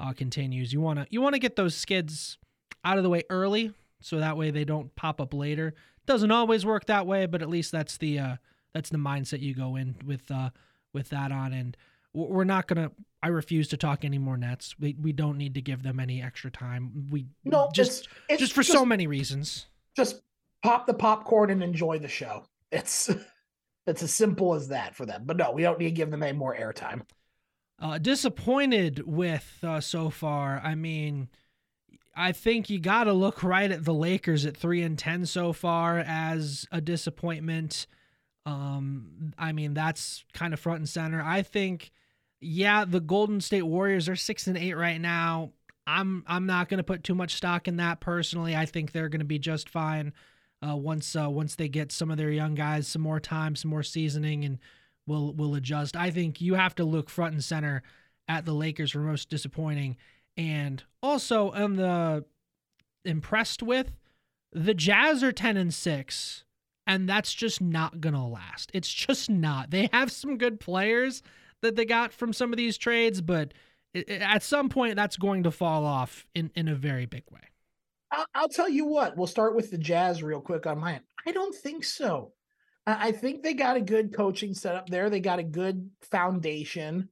Speaker 3: uh continues. You want to you want to get those skids out of the way early so that way they don't pop up later doesn't always work that way, but at least that's the uh, that's the mindset you go in with uh, with that on. And we're not gonna. I refuse to talk any more Nets. We we don't need to give them any extra time. We
Speaker 4: no
Speaker 3: just
Speaker 4: it's, it's
Speaker 3: just for just, so many reasons.
Speaker 4: Just pop the popcorn and enjoy the show. It's it's as simple as that for them. But no, we don't need to give them any more airtime.
Speaker 3: Uh, disappointed with uh, so far. I mean I think you got to look right at the Lakers at 3 and 10 so far as a disappointment. Um, I mean, that's kind of front and center. I think yeah, the Golden State Warriors are 6 and 8 right now. I'm I'm not going to put too much stock in that personally. I think they're going to be just fine. uh, once uh, once they get some of their young guys some more time, some more seasoning, and will will adjust. I think you have to look front and center at the Lakers for most disappointing, and also on the impressed with the Jazz are ten and six, and that's just not gonna last. It's just not. They have some good players that they got from some of these trades, but at some point that's going to fall off in in a very big way.
Speaker 4: I'll, I'll tell you what. We'll start with the Jazz real quick on mine. I don't think so. I think they got a good coaching setup there. They got a good foundation.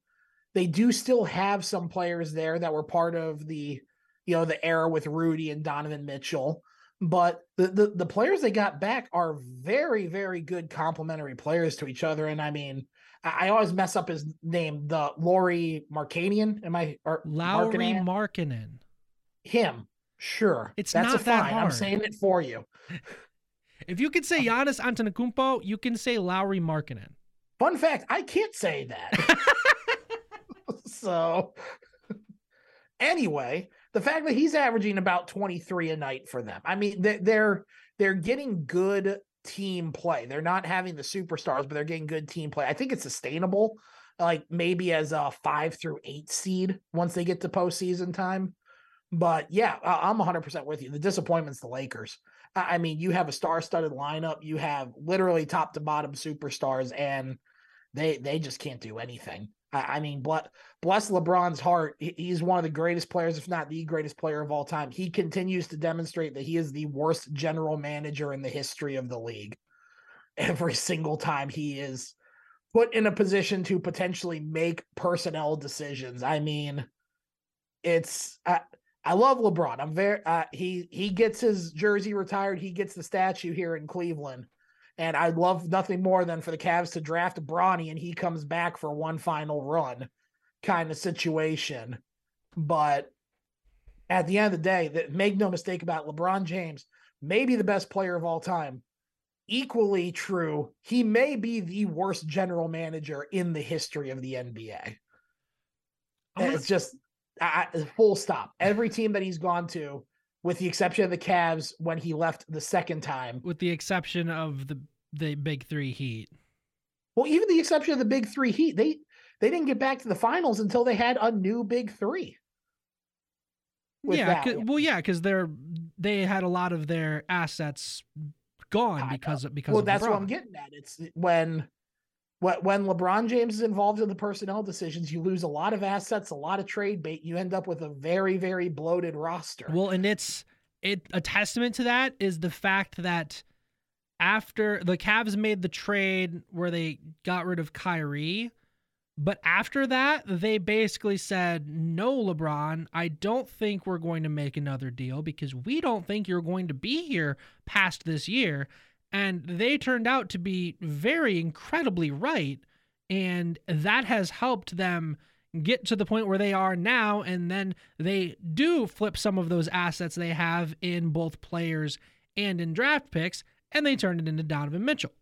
Speaker 4: They do still have some players there that were part of the, you know, the era with Rudy and Donovan Mitchell. But the, the, the players they got back are very, very good complementary players to each other. And I mean, I, I always mess up his name, the Lauri Markanian. Am I or
Speaker 3: Lauri Markkanen?
Speaker 4: Him. Sure.
Speaker 3: It's
Speaker 4: That's
Speaker 3: not
Speaker 4: a
Speaker 3: that
Speaker 4: fine. I'm saying it for you.
Speaker 3: If you can say Giannis Antetokounmpo, you can say Lowry Markkinen.
Speaker 4: Fun fact, I can't say that. so anyway, the fact that he's averaging about 23 a night for them. I mean, they're they're, getting good team play. They're not having the superstars, but they're getting good team play. I think it's sustainable, like maybe as a five through eight seed once they get to postseason time. But yeah, I'm 100% with you. The disappointment's the Lakers. I mean, you have a star-studded lineup. You have literally top to bottom superstars, and they they just can't do anything. I, I mean, bless, bless LeBron's heart. He's one of the greatest players, if not the greatest player of all time. He continues to demonstrate that he is the worst general manager in the history of the league. Every single time he is put in a position to potentially make personnel decisions. I mean, it's I, I love LeBron. I'm very uh, he he gets his jersey retired. He gets the statue here in Cleveland, and I'd love nothing more than for the Cavs to draft Bronny and he comes back for one final run, kind of situation. But at the end of the day, that make no mistake about LeBron James, maybe the best player of all time. Equally true, he may be the worst general manager in the history of the NBA. It's just I- full stop. Every team that he's gone to, with the exception of the Cavs when he left the second time,
Speaker 3: with the exception of the the big three Heat.
Speaker 4: well, even the exception of the Big Three Heat, they they didn't get back to the finals until they had a new Big Three.
Speaker 3: yeah, well, yeah, because they're they had a lot of their assets gone because of because
Speaker 4: well,
Speaker 3: of
Speaker 4: that's what I'm getting at. It's when when LeBron James is involved in the personnel decisions, you lose a lot of assets, a lot of trade bait. You end up with a very very bloated roster.
Speaker 3: Well, and it's it a testament to that is the fact that after the Cavs made the trade where they got rid of Kyrie, but after that they basically said, "No, LeBron, I don't think we're going to make another deal because we don't think you're going to be here past this year." And they turned out to be very incredibly right, and that has helped them get to the point where they are now and then they do flip some of those assets they have in both players and in draft picks and they turned it into Donovan Mitchell.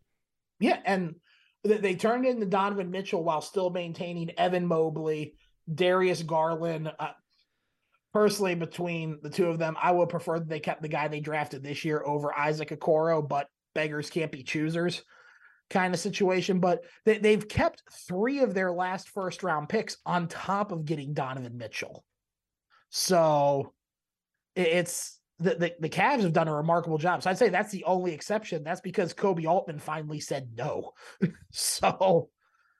Speaker 4: Yeah, and they turned into Donovan Mitchell while still maintaining Evan Mobley, Darius Garland. Uh, personally, between the two of them, I would prefer that they kept the guy they drafted this year over Isaac Okoro, but beggars can't be choosers kind of situation. But they, they've kept three of their last first round picks on top of getting Donovan Mitchell. So it's the, the the Cavs have done a remarkable job. So I'd say that's the only exception. That's because Koby Altman finally said no. so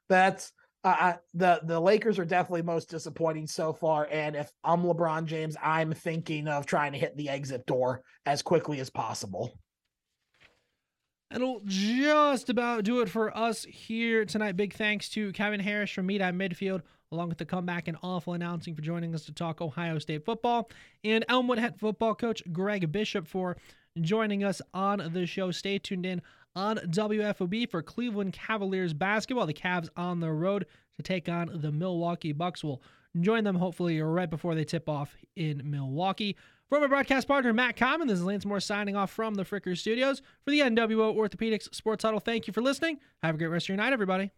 Speaker 4: that's uh, the the Lakers are definitely most disappointing so far. And if I'm LeBron James, I'm thinking of trying to hit the exit door as quickly as possible.
Speaker 3: That'll just about do it for us here tonight. Big thanks to Kevin Harrish from Meet at Midfield, along with the comeback and awful announcing for joining us to talk Ohio State football, and Elmwood head football coach Greg Bishop for joining us on the show. Stay tuned in on WFOB for Cleveland Cavaliers basketball. The Cavs on the road to take on the Milwaukee Bucks. We'll join them hopefully right before they tip off in Milwaukee. From our broadcast partner, Matt Common, this is Lance Moore signing off from the Fricker Studios for the NWO Orthopedics Sports Huddle. Thank you for listening. Have a great rest of your night, everybody.